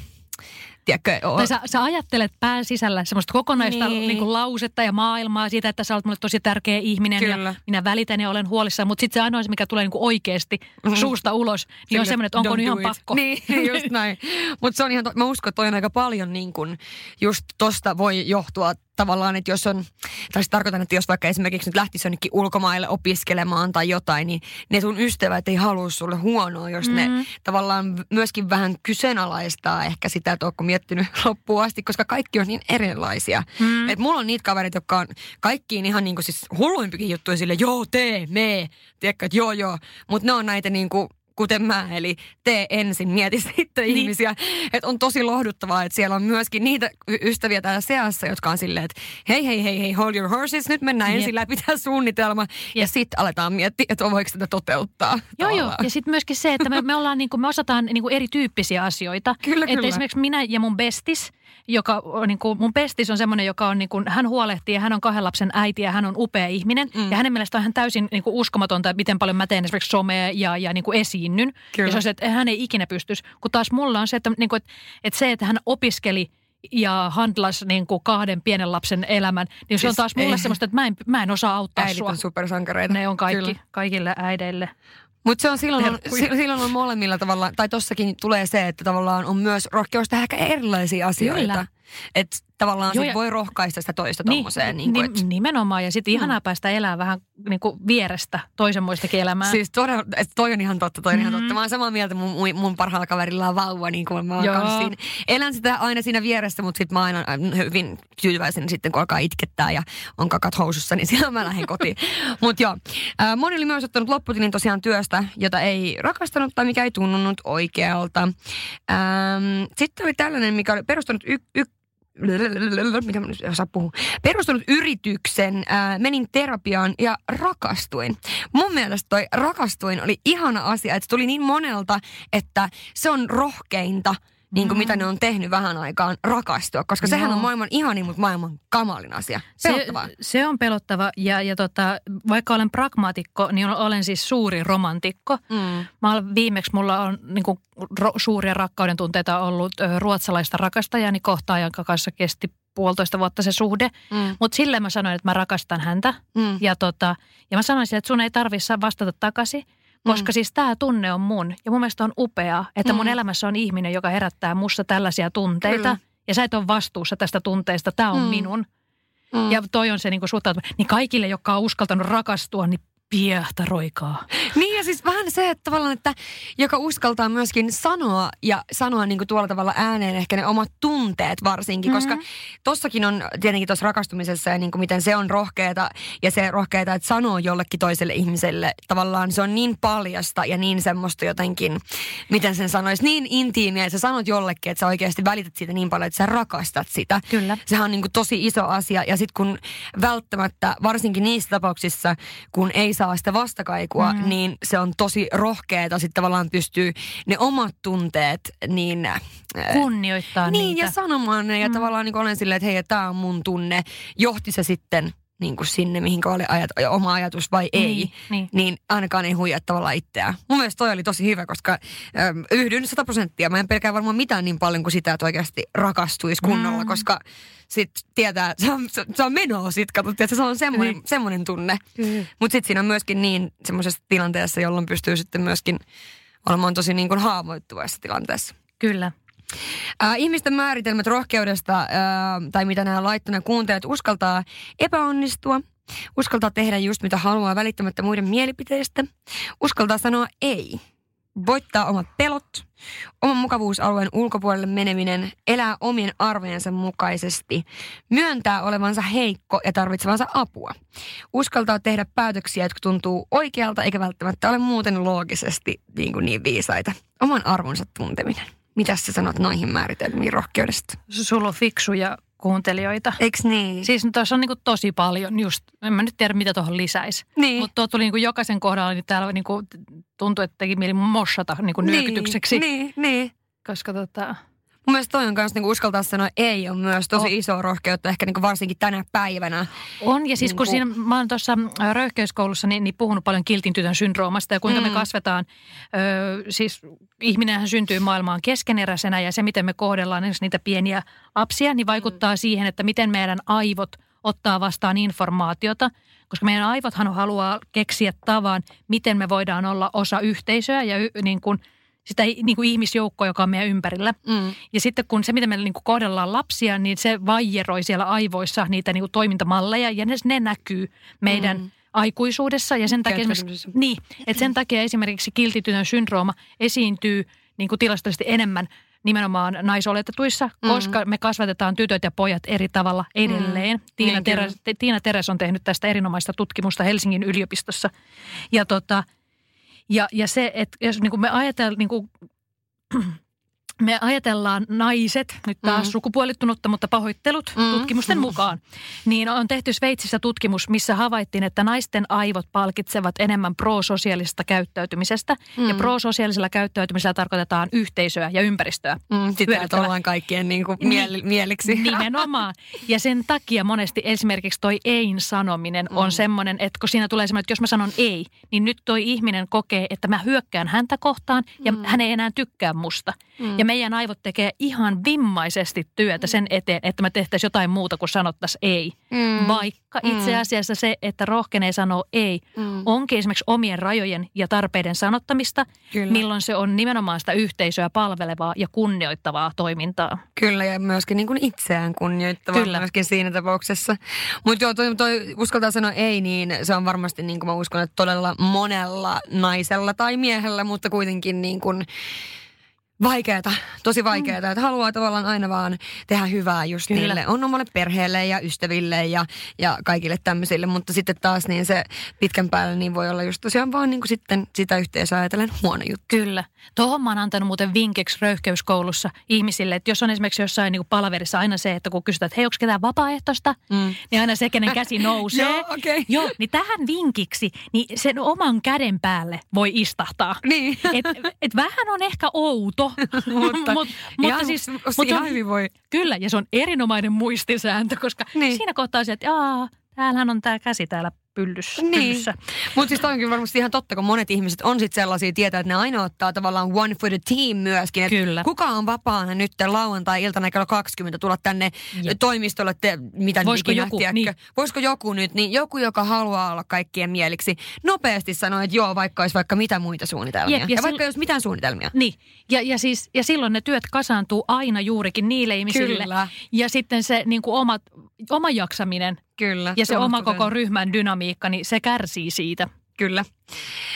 tiedätkö. Tai sä, sä ajattelet pään sisällä semmoista kokonaista Niin. niin. Kuin lausetta ja maailmaa siitä, että sä olet mulle tosi tärkeä ihminen Kyllä. ja minä välitän ja olen huolissaan. Mutta sitten se ainoa, mikä tulee niin oikeasti Mhm. suusta ulos, niin on Sille, semmoinen, että onko ihan it. pakko. Niin, just näin. Mutta se on ihan, to- mä uskon, että toi on aika paljon niin kun, just tosta voi johtua tavallaan, että jos on, tai se tarkoitan, että jos vaikka esimerkiksi nyt lähtisi jonnekin ulkomaille opiskelemaan tai jotain, niin ne sun ystävät ei halua sulle huonoa, jos mm. ne tavallaan myöskin vähän kyseenalaistaa ehkä sitä, että ootko miettinyt loppuun asti, koska kaikki on niin erilaisia. Mm. Et mulla on niitä kavereita, jotka on kaikkiin ihan niin kuin siis hulluimpikin juttuja sille, joo, tee, mee, tiedätkö, että joo, joo. Mutta ne on näitä niin kuin kuten mä, eli tee ensin, mieti sitten niin. ihmisiä. Että on tosi lohduttavaa, että siellä on myöskin niitä ystäviä täällä seassa, jotka on silleen, että hei, hei, hei, hei, hold your horses, nyt mennään Jep. ensin läpi tämä suunnitelma ja Jep. sitten aletaan miettiä, että voiko tätä toteuttaa. Joo, joo. Ja sitten myöskin se, että me, me, ollaan, niin kuin, me osataan niin kuin erityyppisiä asioita. Kyllä, että kyllä. esimerkiksi minä ja mun bestis, joka on niin kuin, mun bestis on semmoinen, joka on niin kuin, hän huolehtii ja hän on kahden lapsen äiti ja hän on upea ihminen. Mm. Ja hänen mielestä on ihan täysin niin kuin uskomatonta, miten paljon mä teen esimerkiksi somea ja, ja niin kuin esiinnyn. Kyllä. Ja se on se, että hän ei ikinä pystyisi. Kun taas mulla on se, että, niin kuin, että, että se, että hän opiskeli ja handlas niin kuin kahden pienen lapsen elämän, niin se on Siis taas mulle ei. semmoista, että mä en, mä en osaa auttaa Äidit sua. on supersankareita. Ne on kaikki, Kyllä. kaikille äideille. Mutta se on silloin, on, silloin on molemmilla tavalla, tai tossakin tulee se, että tavallaan on myös rohkeus tehdä ehkä erilaisia asioita. Kyllä. Että tavallaan Joo, ja- voi rohkaista sitä toista tommoseen. Niin, niin, nim- nimenomaan. Ja sitten ihanaa päästä elämään vähän niin kuin vierestä toisen muistakin elämää. Siis todella, et toi on ihan totta, toi on ihan Mhm. totta. Mä oon samaa mieltä, mun, mun, parhaalla kaverilla on vauva, niin kuin mä oon siinä. Elän sitä aina siinä vieressä, mutta sitten mä aina äh, hyvin tyytyväisen sitten, kun alkaa itkettää ja on kakat housussa, niin silloin mä lähden kotiin. Mutta joo, äh, moni oli myös ottanut lopputilin tosiaan työstä, jota ei rakastanut tai mikä ei tunnunut oikealta. Sitten oli tällainen, mikä oli perustanut y- y- en osaa puhua, perustanut yrityksen, menin terapiaan ja rakastuin. Mun mielestä toi rakastuin oli ihana asia, että se tuli niin monelta, että se on rohkeinta, niin kuin mitä ne on tehnyt vähän aikaan, rakastua. Koska Joo. sehän on maailman ihanin, mutta maailman kamalin asia. se, Pelottavaa. se on pelottava ja, ja tota, vaikka olen pragmaatikko, niin olen siis suuri romantikko. Mm. Mä olen, viimeksi mulla on niin kuin, ro, suuria rakkauden tunteita ollut ö, ruotsalaista rakastajani kohtaan, jonka kanssa kesti puolitoista vuotta se suhde. Mm. Mutta silleen mä sanoin, että mä rakastan häntä. Mm. Ja, tota, ja mä sanoisin, että sun ei tarvitse vastata takaisin, koska mm. siis tämä tunne on mun. Ja mun mielestä on upeaa, että mun Mm. elämässä on ihminen, joka herättää mussa tällaisia tunteita. Kyllä. Ja sä et ole vastuussa tästä tunteesta, tämä on mm. minun. Mm. Ja toi on se niin suhtautuminen. Niin kaikille, jotka on uskaltanut rakastua, niin piehtaroikaa. Niin ja siis vähän se, että tavallaan, että joka uskaltaa myöskin sanoa ja sanoa niin kuin tuolla tavalla ääneen ehkä ne omat tunteet varsinkin, koska tossakin on tietenkin tuossa rakastumisessa ja niin kuin miten se on rohkeeta ja se rohkeeta, että sanoo jollekin toiselle ihmiselle tavallaan se on niin paljasta ja niin semmoista jotenkin, miten sen sanoisi, niin intiimiä, että sä sanot jollekin, että sä oikeasti välität siitä niin paljon, että sä rakastat sitä. Kyllä. Sehän on niin kuin tosi iso asia ja sitten kun välttämättä, varsinkin niissä tapauksissa, kun ei saa sitä vastakaikua, mm. niin se on tosi rohkeeta sitten tavallaan pystyy ne omat tunteet niin... äh, Kunnioittaa niin, niitä. ja sanomaan ne ja mm. tavallaan niin olen silleen, että hei, tämä on mun tunne. Johti se sitten niin kuin sinne, mihinkä oli ajat, oma ajatus vai ei, Niin, niin. niin ainakaan ei huijaa tavallaan itseään. Mun mielestä toi oli tosi hyvä, koska äm, yhdyn sata prosenttia. Mä en pelkää varmaan mitään niin paljon kuin sitä, että oikeasti rakastuisi kunnolla, mm. koska sit tietää, se on, se, on menoa sit, katsot, että se on semmoinen, Niin. semmoinen tunne. Kyllä. Mutta sitten siinä on myöskin niin semmoisessa tilanteessa, jolloin pystyy sitten myöskin olemaan tosi niin kuin haavoittuvassa tilanteessa. Kyllä. Äh, ihmisten määritelmät rohkeudesta, äh, tai mitä nämä laittona kuuntelijat, uskaltaa epäonnistua, uskaltaa tehdä just mitä haluaa välittämättä muiden mielipiteistä, uskaltaa sanoa ei. Voittaa omat pelot, oman mukavuusalueen ulkopuolelle meneminen, elää omien arvojensa mukaisesti, myöntää olevansa heikko ja tarvitsevansa apua, uskaltaa tehdä päätöksiä, jotka tuntuu oikealta eikä välttämättä ole muuten loogisesti niin, kuin niin viisaita, oman arvonsa tunteminen. Mitä sä sanot noihin määritelmiin rohkeudesta? Sulla on fiksuja kuuntelijoita. Eiks niin? Siis tuossa on niinku tosi paljon just, en mä nyt tiedä mitä tuohon lisäisi. Niin. Mutta tuo tuli niinku jokaisen kohdalla, niin täällä niinku tuntui, että teki mieli moshata niinku nyökytykseksi. Niin, niin. Koska tota, Mun mielestä toi on myös niinku uskaltaa sanoa ei on myös tosi iso rohkeutta, ehkä niinku varsinkin tänä päivänä. on. Ja siis kun Niinku- siinä, mä oon tuossa röyhkeyskoulussa niin, niin puhunut paljon kiltin tytön syndroomasta ja kuinka mm. me kasvetaan. Ö, siis ihminenhän syntyy maailmaan keskeneräisenä ja se, miten me kohdellaan esimerkiksi niitä pieniä lapsia, niin vaikuttaa mm. siihen, että miten meidän aivot ottaa vastaan informaatiota. Koska meidän aivothan haluaa keksiä tavan, miten me voidaan olla osa yhteisöä ja y, niin kuin, sitä niin kuin ihmisjoukkoa, joka on meidän ympärillä. Mm. Ja sitten kun se, miten me niin kuin kohdellaan lapsia, niin se vaijeroi siellä aivoissa niitä niin kuin toimintamalleja ja ne, ne näkyy meidän mm. aikuisuudessa. Ja sen takia, niin, että sen takia esimerkiksi kiltitytön syndrooma esiintyy niin kuin tilastollisesti enemmän nimenomaan naisoletetuissa, Mm. koska me kasvatetaan tytöt ja pojat eri tavalla edelleen. Mm. Tiina, Niin, Teres, Tiina Teres on tehnyt tästä erinomaista tutkimusta Helsingin yliopistossa. Ja, tota, ja, ja se, että jos niin kuin me ajatellaan, niin kuin, me ajatellaan naiset, nyt taas Mm. mm. sukupuolittunutta, mutta pahoittelut Mm. mm. tutkimusten mukaan, niin on tehty Sveitsissä tutkimus, missä havaittiin, että naisten aivot palkitsevat enemmän prososiaalisesta käyttäytymisestä. Mm. Mm. Ja prososiaalisella käyttäytymisellä tarkoitetaan yhteisöä ja ympäristöä. Mm, sitä, että ollaan kaikkien niinku Niin. miel- mieliksi. Nimenomaan. Ja sen takia monesti esimerkiksi toi ein sanominen on Mm. semmoinen, että kun siinä tulee semmoinen, että jos mä sanon ei, niin nyt toi ihminen kokee, että mä hyökkään häntä kohtaan ja Mm. hän ei enää tykkää musta. Mm. Ja meidän aivot tekee ihan vimmaisesti työtä sen eteen, että me tehtäisiin jotain muuta kuin sanottaisiin ei. Mm. Vaikka itse Mm. asiassa se, että rohkenee sanoa ei, Mm. onkin esimerkiksi omien rajojen ja tarpeiden sanottamista, Kyllä. milloin se on nimenomaan sitä yhteisöä palvelevaa ja kunnioittavaa toimintaa. Kyllä, ja myöskin niin kuin itseään kunnioittavaa Kyllä. myöskin siinä tapauksessa. Mutta joo, toi, toi, uskaltaa sanoa ei, niin se on varmasti, niin kuin mä uskon, että todella monella naisella tai miehellä, mutta kuitenkin niin kuin vaikeata, tosi vaikeata, mm. että haluaa tavallaan aina vaan tehdä hyvää just Kyllä. niille, on omalle perheelle ja ystäville ja, ja kaikille tämmöisille, mutta sitten taas niin se pitkän päälle niin voi olla just tosiaan vaan niin kuin sitten sitä yhteisöä ajatellen huono juttu. Kyllä. Tuohon mä oon antanut muuten vinkiksi röyhkeyskoulussa ihmisille, että jos on esimerkiksi jossain niin palaverissa aina se, että kun kysytään, että hei, onko ketään vapaaehtoista, Mm. niin aina se, kenen käsi nousee. Joo, okei. Joo, niin tähän vinkiksi, niin sen oman käden päälle voi istahtaa. Niin. Et, et vähän on ehkä outo, mutta, Mut- ihan, siis, mutta ihan on- hyvin voi. Kyllä, ja se on erinomainen muistisääntö, koska Niin. niin. siinä kohtaa se, että jaa, täällähän on tämä käsi täällä pyllyssä. Niin. Mutta siis toi onkin varmasti ihan totta, kun monet ihmiset on sitten sellaisia tietää, että ne aina ottaa tavallaan one for the team myöskin. Että Kyllä. Kuka on vapaana nyt lauantai-iltana kello 20 tulla tänne Jep. toimistolle, te, mitä Voisiko joku, niin. Voisiko joku nyt, niin joku, joka haluaa olla kaikkien mieliksi, nopeasti sanoo, että joo, vaikka olisi vaikka mitä muita suunnitelmia. Jep, ja, ja ja sil- vaikka ei olisi mitään suunnitelmia. Niin, ja, ja, siis, ja silloin ne työt kasaantuu aina juurikin niille ihmisille. Kyllä. Ja sitten se niin kuin omat, oma jaksaminen Kyllä. ja se oma koko ryhmän dynamiikka, niin se kärsii siitä. Kyllä.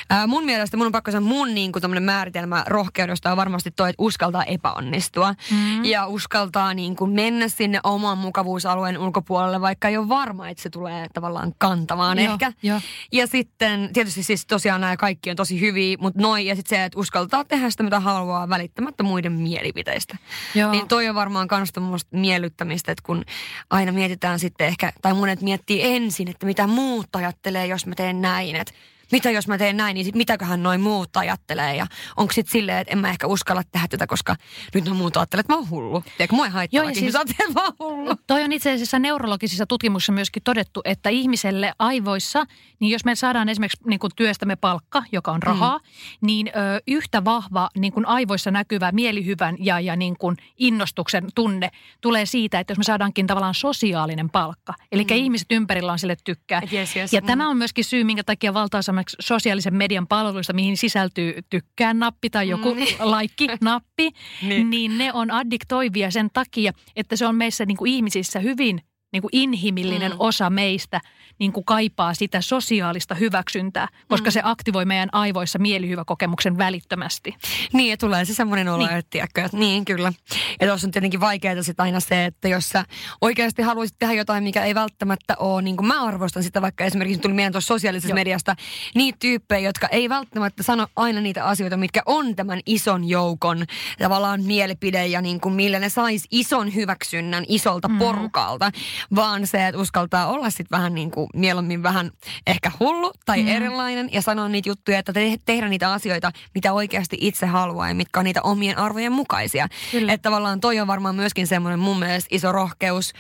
Ää, mun mielestä mun on pakko sanoa, mun niin kuin määritelmä rohkeudesta on varmasti toi, että uskaltaa epäonnistua. Mm. Ja uskaltaa niin kuin mennä sinne oman mukavuusalueen ulkopuolelle, vaikka ei ole varma, että se tulee tavallaan kantamaan Joo, ehkä. joo. Ja sitten tietysti siis tosiaan nämä kaikki on tosi hyviä, mutta noin ja sitten se, että uskaltaa tehdä sitä, mitä haluaa välittämättä muiden mielipiteistä. Joo. Niin toi on varmaan kans miellyttämistä, että kun aina mietitään sitten ehkä, tai monet miettii ensin, että mitä muut ajattelee, jos mä teen näin, että mitä jos mä teen näin, niin sit mitäköhän noin muut ajattelee ja onko sitten silleen, että en mä ehkä uskalla tehdä tätä, koska nyt on muut ajattelee, että mä oon hullu. Tiedätkö, mua ei haittaa, Joo, siis- ajattelee, että mä oon hullu. Toi on itse asiassa neurologisissa tutkimuksissa myöskin todettu, että ihmiselle aivoissa, niin jos me saadaan esimerkiksi niin kuin työstämme palkka, joka on rahaa, mm. niin ö, yhtä vahva niin kuin aivoissa näkyvä mielihyvän ja, ja niin kuin innostuksen tunne tulee siitä, että jos me saadaankin tavallaan sosiaalinen palkka. Eli mm. ihmiset ympärillä on sille tykkää. Et yes, yes, ja mm. tämä on myöskin syy, minkä takia valtaosaksi sosiaalisen median palveluista, mihin sisältyy tykkään-nappi tai joku Mm, like-nappi, Niin. niin ne on addiktoivia sen takia, että se on meissä niin kuin ihmisissä hyvin niin kuin inhimillinen Mm. osa meistä niin kuin kaipaa sitä sosiaalista hyväksyntää, koska Mm. se aktivoi meidän aivoissa mielihyväkokemuksen välittömästi. Niin, ja tulee se semmoinen olo, Niin. niin. että, tiedätkö, että niin kyllä. Ja tuossa on tietenkin vaikeaa sitten aina se, että jos sä oikeasti haluaisit tehdä jotain, mikä ei välttämättä ole, niin kuin mä arvostan sitä vaikka esimerkiksi tuli mieleen tuossa sosiaalisessa Joo. mediasta, niitä tyyppejä, jotka ei välttämättä sano aina niitä asioita, mitkä on tämän ison joukon tavallaan mielipide ja niin kuin millä ne sais ison hyväksynnän isolta mm. porukalta, vaan se, että uskaltaa olla sitten vähän niin kuin mieluummin vähän ehkä hullu tai mm. erilainen ja sanoa niitä juttuja, että te- tehdä niitä asioita, mitä oikeasti itse haluaa ja mitkä on niitä omien arvojen mukaisia. Kyllä. Että tavallaan toi on varmaan myöskin semmoinen mun mielestä iso rohkeus,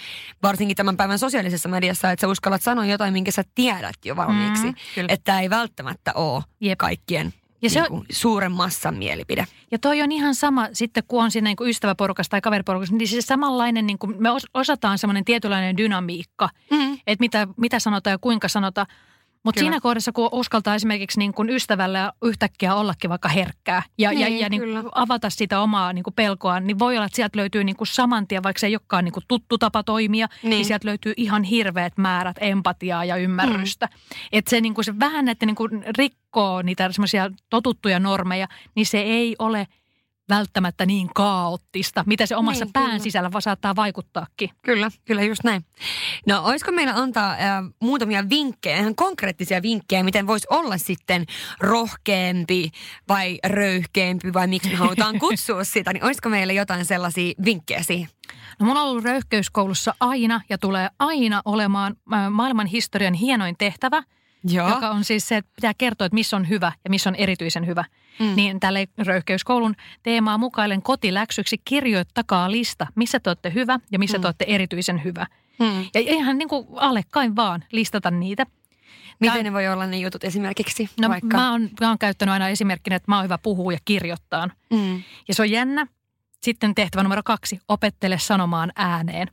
varsinkin tämän päivän sosiaalisessa mediassa, että sä uskallat sanoa jotain, minkä sä tiedät jo valmiiksi. Mm, kyllä. että ei välttämättä ole Jep. kaikkien Ja se niin on- suuren massan mielipide. Ja toi on ihan sama sitten, kun on siinä niin kuin ystäväporukassa tai kaveriporukassa, niin siis samanlainen, niin kuin me os- osataan semmoinen tietynlainen dynamiikka, Mm. että mitä, mitä sanotaan ja kuinka sanotaan. Mutta siinä kohdassa, kun uskaltaa esimerkiksi niin kuin ystävällä yhtäkkiä ollakin vaikka herkkää ja, ja, Niin, ja niin kyllä. kuin avata sitä omaa niin kuin pelkoa, niin voi olla, että sieltä löytyy niin kuin saman tien, vaikka se ei olekaan niin kuin tuttu tapa toimia, niin. niin Niin. sieltä löytyy ihan hirveät määrät empatiaa ja ymmärrystä. Mm. Että se, niin kuin se vähän, että niin kuin rikkoo niitä semmoisia totuttuja normeja, niin se ei ole välttämättä niin kaoottista, mitä se omassa Niin, pään kyllä. sisällä saattaa vaikuttaakin. Kyllä, kyllä just näin. No olisiko meillä antaa äh, muutamia vinkkejä, ihan konkreettisia vinkkejä, miten voisi olla sitten rohkeampi vai röyhkeämpi vai miksi me halutaan kutsua sitä, niin olisiko meillä jotain sellaisia vinkkejä siihen? No mulla on ollut röyhkeyskoulussa aina ja tulee aina olemaan äh, maailman historian hienoin tehtävä, Joo. joka on siis se, että pitää kertoa, että missä on hyvä ja missä on erityisen hyvä. Mm. Mm. Niin tälle röyhkeyskoulun teemaa mukailen kotiläksyksi kirjoittakaa lista, missä te olette hyvä ja missä mm. te olette erityisen hyvä. Hmm. Ja ihan niin kuin alekkain vaan listata niitä. Miten Tää- ne voi olla ne jutut esimerkiksi? No vaikka? mä oon, mä oon käyttänyt aina esimerkkinä, että mä oon hyvä puhua ja kirjoittaa. Mm. Ja se on jännä. Sitten tehtävä numero kaksi, opettele sanomaan ääneen.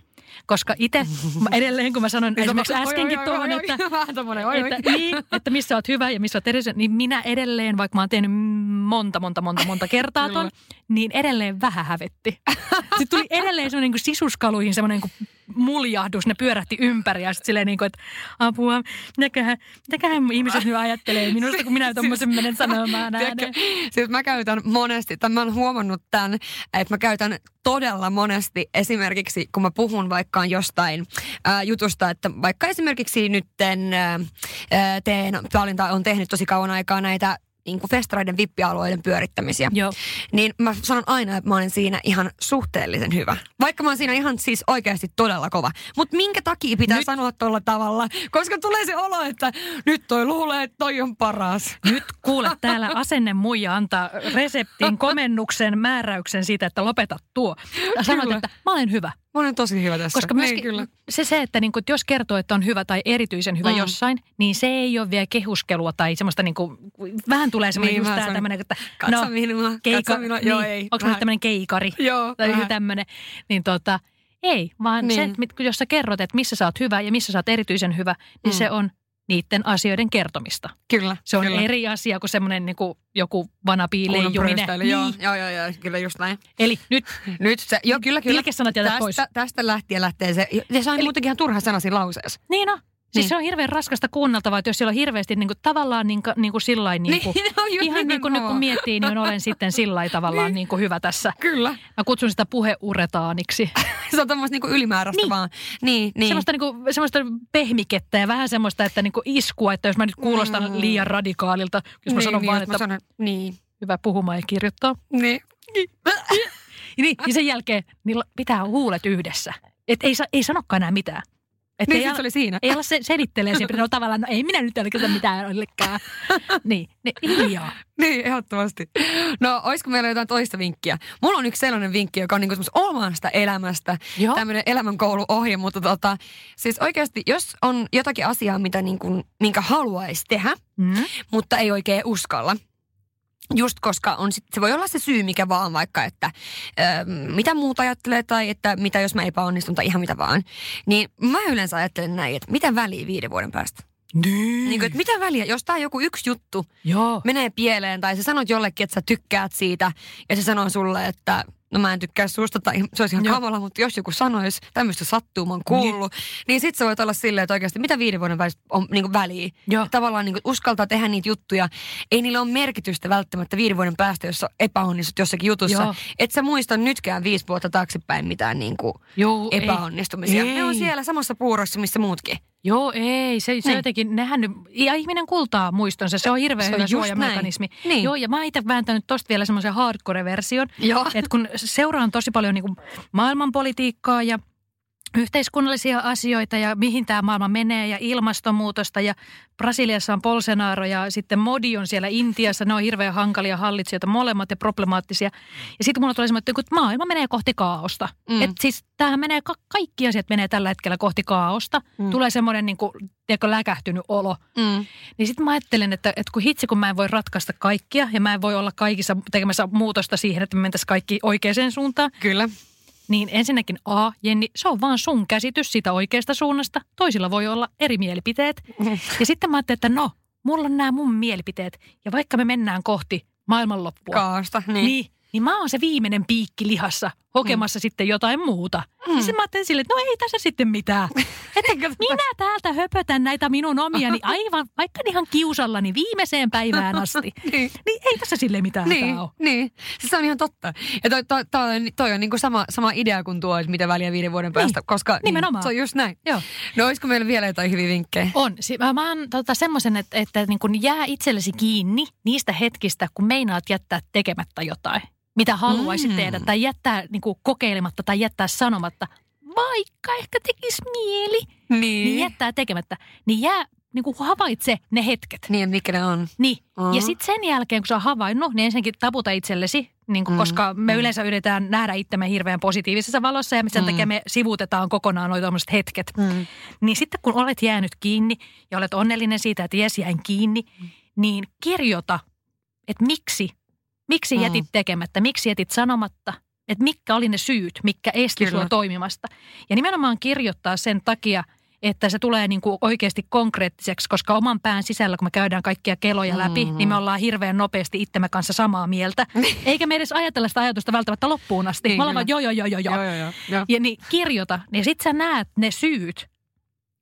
Koska itse edelleen, kun mä sanoin esimerkiksi äskenkin tuohon, että, että, niin, että missä oot hyvä ja missä oot erityisen, niin minä edelleen, vaikka mä oon tehnyt monta, monta, monta, monta kertaa ton, niin edelleen vähän hävetti. Sitten tuli edelleen semmoinen niin sisuskaluihin semmoinen niin muljahdus, ne pyörähti ympäri ja sitten silleen niin kuin, että apua, mitäköhän, mitäköhän ihmiset nyt ajattelee minusta, kun minä tommosen menen sanomaan ääneen. siis mä käytän monesti, tai mä oon huomannut tämän, että mä käytän todella monesti esimerkiksi, kun mä puhun vaikka jostain ää, jutusta, että vaikka esimerkiksi nytten ää, ää, teen paljon tai on tehnyt tosi kauan aikaa näitä niin kuin festareiden vippialueiden pyörittämisiä. Joo. Niin mä sanon aina, että mä olen siinä ihan suhteellisen hyvä. Vaikka mä oon siinä ihan siis oikeasti todella kova. Mutta minkä takia pitää Nyt- sanoa tuolla tavalla? Koska tulee se olo, että nyt toi luulee, että toi on paras. Nyt kuule täällä asenne muija antaa reseptin, komennuksen, määräyksen siitä, että lopeta tuo. Ja sanoit, että mä olen hyvä. Mä olen tosi hyvä tässä. Koska Niin, myöskin kyllä. se, se, että niin kuin, jos kertoo, että on hyvä tai erityisen hyvä mm. Jossain, niin se ei ole vielä kehuskelua tai semmoista niin kuin, vähän tulee semmoinen Niin, just tää tämmöinen, että Katso minua, keika, katso minua. Joo, niin, ei. onko vähän. tämmöinen keikari Joo, tai joku tämmöinen, niin tota, ei, vaan niin. se, Niin. jos sä kerrot, että missä sä oot hyvä ja missä sä oot erityisen hyvä, niin mm. Se on niiden asioiden kertomista. Kyllä. Se on kyllä. eri asia kuin semmoinen niin kuin joku vanapiileijuminen. Bröstäily, Joo, joo, joo, joo, kyllä just näin. Eli nyt Nyt se, joo, kyllä, kyllä. Jätät tästä, pois. Tästä lähtien lähtee se, ja se on Eli- muutenkin ihan turha sana siinä lauseessa. Niin on. Siis Niin. se on hirveän raskasta kuunneltavaa, että jos siellä on hirveästi niin kuin, tavallaan niin kuin, niin kuin sillä niin kuin, no, just ihan niin kuin nyt kun nimenomaan. miettii, niin olen sitten sillä tavallaan niin kuin hyvä tässä. Kyllä. Mä kutsun sitä puheuretaaniksi. Se on tämmöistä niinku ylimääräistä Niin. vaan. Niin, niin. Semmoista, niin kuin, semmoista pehmikettä ja vähän semmoista, että niin kuin iskua, että jos mä nyt kuulostan Mm. liian radikaalilta, jos mä niin, sanon niin, vaan, että sanon, niin, hyvä puhumaan ja kirjoittaa. niin. Niin, ja sen jälkeen niin pitää huulet yhdessä. Et ei, ei sanokaan enää mitään. Et Niin ei, ala, se oli siinä. ei ala se, selittelee siinä, no tavallaan, no ei minä nyt ole mitään ollekään. niin, niin hiljaa. Niin, ehdottomasti. No, olisiko meillä jotain toista vinkkiä? Mulla on yksi sellainen vinkki, joka on niinku omasta elämästä. Joo. Tämmöinen elämänkouluohje, mutta tota, siis oikeasti, jos on jotakin asiaa, mitä niinku, minkä haluaisi tehdä, Mm. mutta ei oikein uskalla. Just koska on sit, se voi olla se syy mikä vaan vaikka, että ö, mitä muuta ajattelee tai että mitä jos mä epäonnistun tai ihan mitä vaan. Niin mä yleensä ajattelen näin, että mitä väliä viiden vuoden päästä. Niin. Niin kuin, että mitä väliä, jos tää joku yksi juttu Joo. menee pieleen tai sä sanot jollekin, että sä tykkäät siitä ja se sanoo sulle, että no mä en tykkää susta tai se olisi ihan Joo. kamala, mutta jos joku sanoisi, tämmöistä sattuu, mä oon kuullut, niin sit sä voit olla silleen, että oikeasti mitä viiden vuoden välistä on niin kuin väliä. Joo. Tavallaan niin kuin uskaltaa tehdä niitä juttuja. Ei niillä ole merkitystä välttämättä viiden vuoden päästä, jos epäonnistut jossakin jutussa. Joo. Et sä muista nytkään viisi vuotta taaksepäin mitään niin kuin Joo, epäonnistumisia. Ei. Ne on siellä samassa puurossa, missä muutkin. Joo, ei. Se, se Niin. jotenkin, nehän nyt, ja ihminen kultaa muistonsa. Se on hirveän Se on hyvä just suojamekanismi. näin. Niin. Joo, ja mä oon itse vääntänyt tosta vielä semmoisen hardcore-version. Että kun seuraan tosi paljon niin maailmanpolitiikkaa ja yhteiskunnallisia asioita ja mihin tämä maailma menee ja ilmastonmuutosta ja Brasiliassa on Bolsonaro ja sitten Modi on siellä Intiassa. Ne on hirveän hankalia hallitsijoita molemmat ja problemaattisia. Ja sitten mulla tulee semmoinen, että maailma menee kohti kaaosta. Mm. Että siis tämähän menee, ka- kaikki asiat menee tällä hetkellä kohti kaaosta. Mm. Tulee semmoinen niin kuin, tiedätkö, läkähtynyt olo. Mm. Niin sitten mä ajattelen, että, että kun hitsi, kun mä en voi ratkaista kaikkia ja mä en voi olla kaikissa tekemässä muutosta siihen, että me mentäisiin kaikki oikeaan suuntaan, Kyllä. Niin ensinnäkin A, Jenni, se on vaan sun käsitys siitä oikeasta suunnasta. Toisilla voi olla eri mielipiteet. Ja sitten mä ajattelin, että no, mulla on nämä mun mielipiteet. Ja vaikka me mennään kohti maailmanloppua, Kaasta. Niin. niin, niin, mä oon se viimeinen piikki lihassa hokemassa mm. sitten jotain muuta. Mm. Ja sitten mä ajattelin silleen, että no ei tässä sitten mitään. Että minä täältä höpötän näitä minun omiani aivan, vaikka ihan kiusallani viimeiseen päivään asti. Niin. Niin ei tässä sille mitään Niin, ole. niin. Siis se on ihan totta. Ja toi, toi, toi, on- toi on niinku sama, sama idea kuin tuo, että mitä väliä viiden vuoden päästä, koska niin, nimenomaan. se on just näin. Joo. No olisiko meillä vielä jotain hyviä vinkkejä? On. Si- Mä, mä oon tota, semmoisen, että, että niin kun jää itsellesi kiinni niistä hetkistä, kun meinaat jättää tekemättä jotain, mitä haluaisit Mm. mm. tehdä, tai jättää niin kuin kokeilematta tai jättää sanomatta, vaikka ehkä tekisi mieli, Niin. niin jättää tekemättä. Niin jää, niin kuin havaitse ne hetket. Niin, mikä ne on. Niin. Mm. Ja sitten sen jälkeen, kun sä oot havainnut, niin ensinnäkin taputa itsellesi, niin kuin, Mm. koska me yleensä yritetään nähdä itsemme hirveän positiivisessa valossa ja sen Mm. takia me sivuutetaan kokonaan noita tommoset hetket. Mm. Niin sitten kun olet jäänyt kiinni ja olet onnellinen siitä, että jes jäin kiinni, niin kirjoita, että miksi, miksi Mm. jätit tekemättä, miksi jätit sanomatta, että mitkä oli ne syyt, mitkä esti Kyllä. sua toimimasta. Ja nimenomaan kirjoittaa sen takia, että se tulee niin kuin oikeasti konkreettiseksi, koska oman pään sisällä, kun me käydään kaikkia keloja läpi, Mhm. niin me ollaan hirveän nopeasti itsemme kanssa samaa mieltä. Eikä me edes ajatella sitä ajatusta välttämättä loppuun asti. Niin, me ollaan vaan joo, joo, joo, joo, joo. Joo, joo, joo. Ja niin kirjoita, niin sit sä näet ne syyt,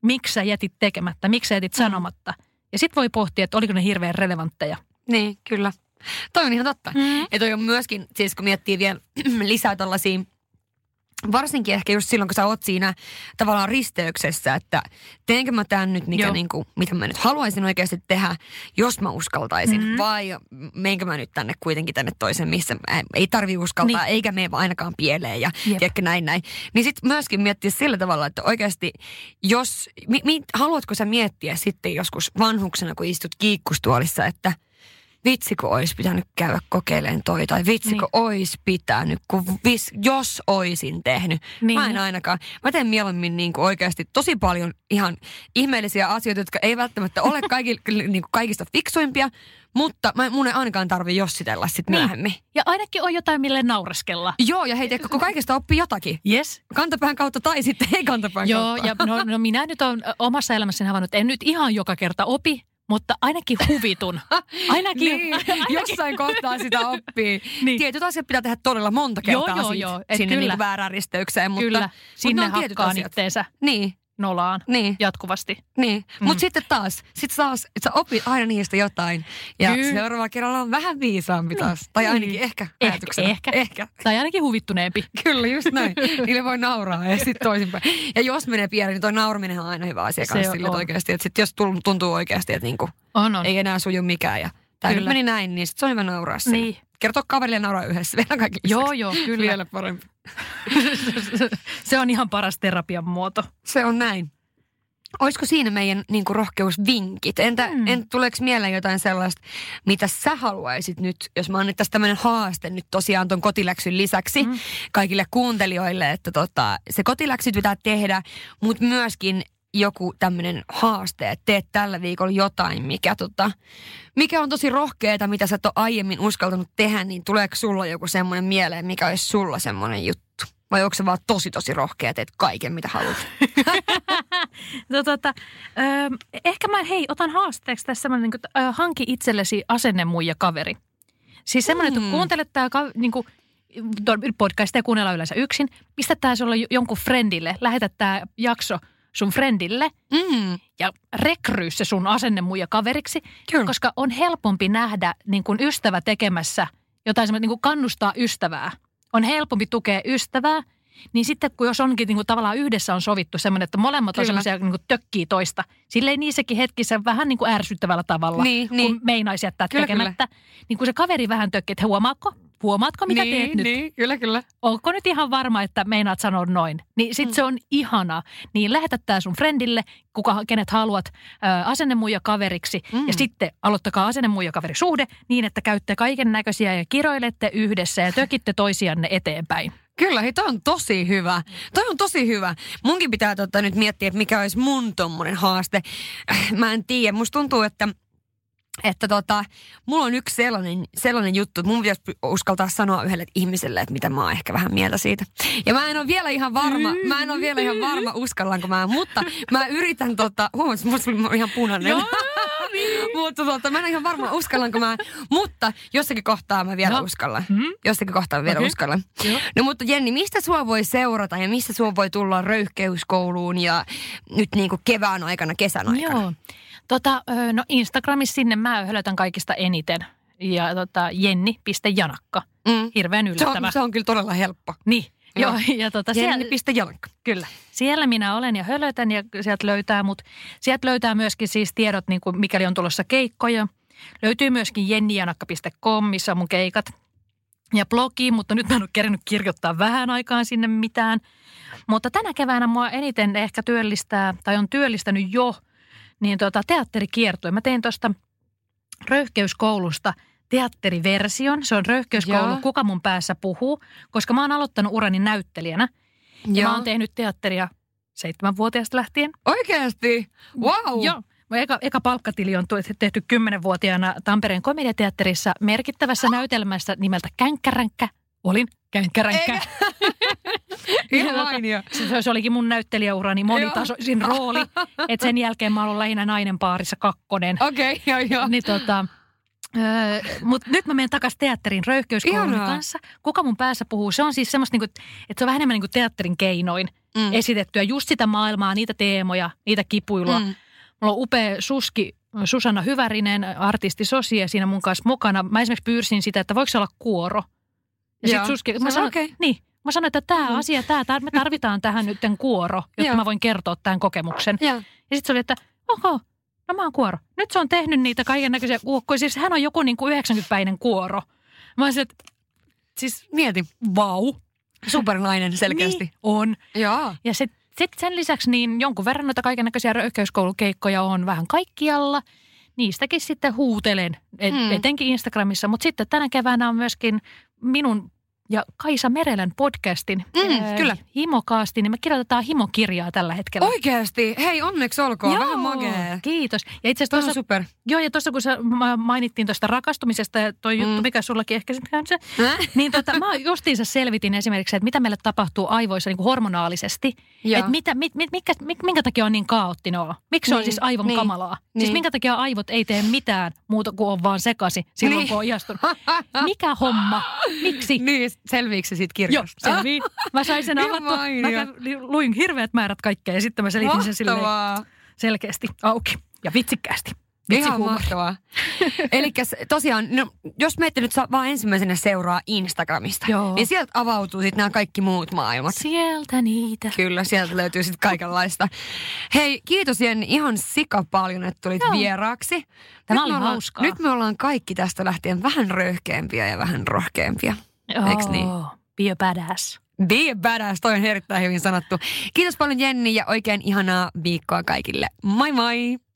miksi sä jätit tekemättä, miksi sä jätit Mm. sanomatta. Ja sit voi pohtia, että oliko ne hirveän relevantteja. Niin, kyllä. Toi on ihan totta. Mm. Ja toi on myöskin, siis kun miettii vielä lisää tällaisia, varsinkin ehkä just silloin, kun sä oot siinä tavallaan risteyksessä, että teenkö mä tämän nyt, mikä Joo. niinku, mitä mä nyt haluaisin oikeasti tehdä, jos mä uskaltaisin, Mhm. vai meinkö mä nyt tänne kuitenkin tänne toisen, missä ei tarvi uskaltaa, Niin. eikä mene ainakaan pieleen ja Jep. tiedätkö näin näin. Niin sitten myöskin miettiä sillä tavalla, että oikeasti, jos, mi, mi, haluatko sä miettiä sitten joskus vanhuksena, kun istut kiikkustuolissa, että vitsikö olisi pitänyt käydä kokeilemaan toi, tai vitsikö Niin. niin. olisi pitänyt, kun vis, jos oisin tehnyt. Niin. Niin. Mä en ainakaan. Mä teen mieluummin niin kuin oikeasti tosi paljon ihan ihmeellisiä asioita, jotka ei välttämättä ole kaikki, niin kuin kaikista fiksuimpia, mutta mä, mun ei ainakaan tarvi jossitella sit Niin. myöhemmin. Ja ainakin on jotain, mille naureskella. Joo, ja hei, tiedätkö, kun kaikesta oppii jotakin. Yes. Kantapään kautta tai sitten ei kantapään Joo, kautta. ja no, no minä nyt olen omassa elämässäni havainnut, että en nyt ihan joka kerta opi, mutta ainakin huvitun. Ainakin, niin, ainakin jossain kohtaa sitä oppii. Niin. Tietyt asiat pitää tehdä todella monta Joo, kertaa joo, joo, et sinne kyllä. Niin väärään risteykseen. Mutta, Kyllä, sinne tietyt hakkaan asiat. itteensä Niin, nolaan niin, jatkuvasti. niin. Mm. Mutta sitten taas, sit taas, että sä opit aina niistä jotain. Ja Kyllä. seuraavalla kerralla on vähän viisaampi taas. Tai Niin. ainakin ehkä Ehkä, ehkä. ehkä. Tai ainakin huvittuneempi. Kyllä, just näin. Niille voi nauraa ja sitten toisinpäin. Ja jos menee pieleen, niin toi nauraminen on aina hyvä asia Se kanssa sille, oikeasti. Että sit jos tuntuu oikeasti, että niinku, On, on. ei enää suju mikään ja tämä nyt meni näin, niin sit se on hyvä nauraa sille. Niin. Kertoa kaverille nauraa yhdessä vielä kaikki Joo, joo, kyllä. Vielä parempi. Se on ihan paras terapian muoto. Se on näin. Olisiko siinä meidän niin kuin, rohkeusvinkit? Entä, Mm. en, tuleeko mieleen jotain sellaista, mitä sä haluaisit nyt, jos mä annettaisiin tämmöinen haaste nyt tosiaan ton kotiläksyn lisäksi mm. kaikille kuuntelijoille, että tota, se kotiläksyt pitää tehdä, mutta myöskin joku tämmöinen haaste, että teet tällä viikolla jotain, mikä, tota, mikä on tosi rohkeeta, mitä sä et ole aiemmin uskaltanut tehdä, niin tuleeko sulla joku semmoinen mieleen, mikä olisi sulla semmoinen juttu? Vai onko se vaan tosi tosi rohkea, teet kaiken mitä haluat? No, tota, ö, ehkä mä, hei, otan haasteeksi tässä semmoinen, niin kuin, ö, hanki itsellesi asennemuija kaveri. Siis semmoinen, että Mm. kuuntelet tää, ka, niin kuin, podcastia kuunnella yleensä yksin. Pistä tää sulle jo- jonkun friendille, lähetä tää jakso sun friendille Mm. ja rekryy se sun asennemuija kaveriksi, Kyllä. koska on helpompi nähdä niin kuin ystävä tekemässä jotain semmoista, niin kuin kannustaa ystävää. On helpompi tukea ystävää, niin sitten kun jos onkin niin kuin tavallaan yhdessä on sovittu semmoinen, että molemmat Kyllä. on semmoisia niin kuin tökkii toista, silleen niissäkin hetkissä vähän niin kuin ärsyttävällä tavalla, Niin, kun niin. meinaisi jättää Kyllä, tekemättä. Niin kun se kaveri vähän tökkii, että huomaatko, huomaatko mitä niin, teet nyt? Niin, kyllä, kyllä. onko nyt ihan varma, että meinaat sanoa noin? Niin sit mm. se on ihana. Niin lähetä tää sun friendille, kuka, kenet haluat, ää, asennemuija kaveriksi. Mm. Ja sitten aloittakaa asennemuija kaverisuhde niin, että käytte kaiken näköisiä ja kiroilette yhdessä ja tökitte toisianne eteenpäin. Kyllä, hei, toi on tosi hyvä. Toi on tosi hyvä. Munkin pitää tota, nyt miettiä, että mikä olisi mun tommonen haaste. Mä en tiedä. Musta tuntuu, että että tota, mulla on yksi sellainen, sellainen juttu, että mun pitäisi uskaltaa sanoa yhdelle ihmiselle, että mitä mä oon ehkä vähän mieltä siitä. Ja mä en ole vielä ihan varma, mä en ole vielä ihan varma, uskallanko mä, mutta mä yritän tota, huomasin, musta tuli ihan punainen. Joo, mutta tota, mä en ole ihan varma, uskallanko mä, mutta jossakin kohtaa mä vielä No. uskallan. Mm. Jossakin kohtaa mä vielä Okei. uskallan. Joo. No mutta Jenni, mistä sua voi seurata ja mistä sua voi tulla röyhkeyskouluun ja nyt niin kuin kevään aikana, kesän aikana? Joo. Tota, no Instagramissa sinne mä hölötän kaikista eniten. Ja tota, jenni.janakka. Mm. Hirveän Se, yllättävä. on, se on kyllä todella helppo. Niin. Joo. Ja tota, siellä, Jenni.jalkka. Kyllä. Siellä minä olen ja hölötän ja sieltä löytää mut. Sieltä löytää myöskin siis tiedot, niin kuin mikäli on tulossa keikkoja. Löytyy myöskin jennijanakka.com, missä on mun keikat. Ja blogi, mutta nyt mä en ole kerännyt kirjoittaa vähän aikaan sinne mitään. Mutta tänä keväänä mua eniten ehkä työllistää, tai on työllistänyt jo, niin tota, teatterikiertue. Mä tein tuosta röyhkeyskoulusta teatteriversion. Se on röyhkeyskoulu, Joo. kuka mun päässä puhuu, koska mä oon aloittanut urani näyttelijänä. Ja mä oon tehnyt teatteria seitsemänvuotiaasta lähtien. Oikeasti? Wow. Joo. Mun Eka, eka palkkatili on tehty kymmenenvuotiaana Tampereen komediateatterissa merkittävässä näytelmässä nimeltä Känkkäränkkä. Olin Känkkäränkkä. Ihan mainio. Se, se olikin mun näyttelijäurani monitasoisin rooli. Et sen jälkeen mä ollut lähinnä nainen paarissa kakkonen. Okei, okay, joo joo. Niin tota, öö, mutta nyt mä menen takaisin teatterin röyhkeyskoulun kanssa. Kuka mun päässä puhuu? Se on siis semmoista, niinku, että se on vähän enemmän niinku teatterin keinoin Mm. esitettyä. Just sitä maailmaa, niitä teemoja, niitä kipuilua. Mm. Mulla on upea suski Susanna Hyvärinen, artisti Sosia siinä mun kanssa mukana. Mä esimerkiksi pyyrsin sitä, että voiko se olla kuoro. Ja Joo. sit suski, mä sanoin, okei. niin, mä sanoin, että tämä Mm. asia, tää, tää, me tarvitaan tähän nyt kuoro, jotta mä voin kertoa tämän kokemuksen. Joo. Ja sitten se oli, että oho, no mä oon kuoro. Nyt se on tehnyt niitä kaiken näköisiä kuokkoja. Siis hän on joku niin kuin 90-päinen kuoro. Mä olisin, että siis Mieti. vau. Supernainen selkeästi. Niin on. Joo. Ja sitten sit sen lisäksi niin jonkun verran noita kaiken näköisiä röyhkeyskoulukeikkoja on vähän kaikkialla. Niistäkin sitten huutelen, et, mm. etenkin Instagramissa. Mutta sitten tänä keväänä on myöskin minun ja Kaisa Merelän podcastin Mm, ää, kyllä. Himokaasti, niin me kirjoitetaan himokirjaa tällä hetkellä. Oikeasti. Hei, onneksi olkoon. Joo, Vähän magee. Kiitos. Ja itse asiassa super. Joo, ja tuossa kun sä ma- mainittiin tuosta rakastumisesta ja toi juttu, Mm. mikä sullakin ehkä sitten se, Äh? niin tota, mä justiinsa selvitin esimerkiksi, että mitä meille tapahtuu aivoissa niin kuin hormonaalisesti. Joo. Että mitä, mit, mit, mikä, mik, minkä takia on niin kaoottinen olo? Miksi se on Niin, siis aivon niin, kamalaa? Siis niin. minkä takia aivot ei tee mitään muuta kuin on vaan sekasi silloin, Niin. kun on ihastunut? Mikä homma? Miksi? niin, selviikö se siitä Joo, kirjasta? selvii. Mä sain sen Ihan avattua. Mä kävin- luin hirveät määrät kaikkea ja sitten mä selitin sen silleen Mahtavaa. selkeästi auki ja vitsikkäästi. Ihan Vitsihuumori. mahtavaa. Eli tosiaan, no, jos meitä nyt saa vaan ensimmäisenä seuraa Instagramista, Joo. niin sieltä avautuu sitten nämä kaikki muut maailmat. Sieltä niitä. Kyllä, sieltä löytyy sitten kaikenlaista. Hei, kiitos Jenni ihan sika paljon, että tulit Joo. vieraaksi. Tämä Nyt oli me ollaan, hauskaa. Nyt me ollaan kaikki tästä lähtien vähän röyhkeämpiä ja vähän rohkeampia. Eiks niin? Joo, Be a badass. Be a badass, toi on erittäin hyvin sanottu. Kiitos paljon Jenni ja oikein ihanaa viikkoa kaikille. Moi moi!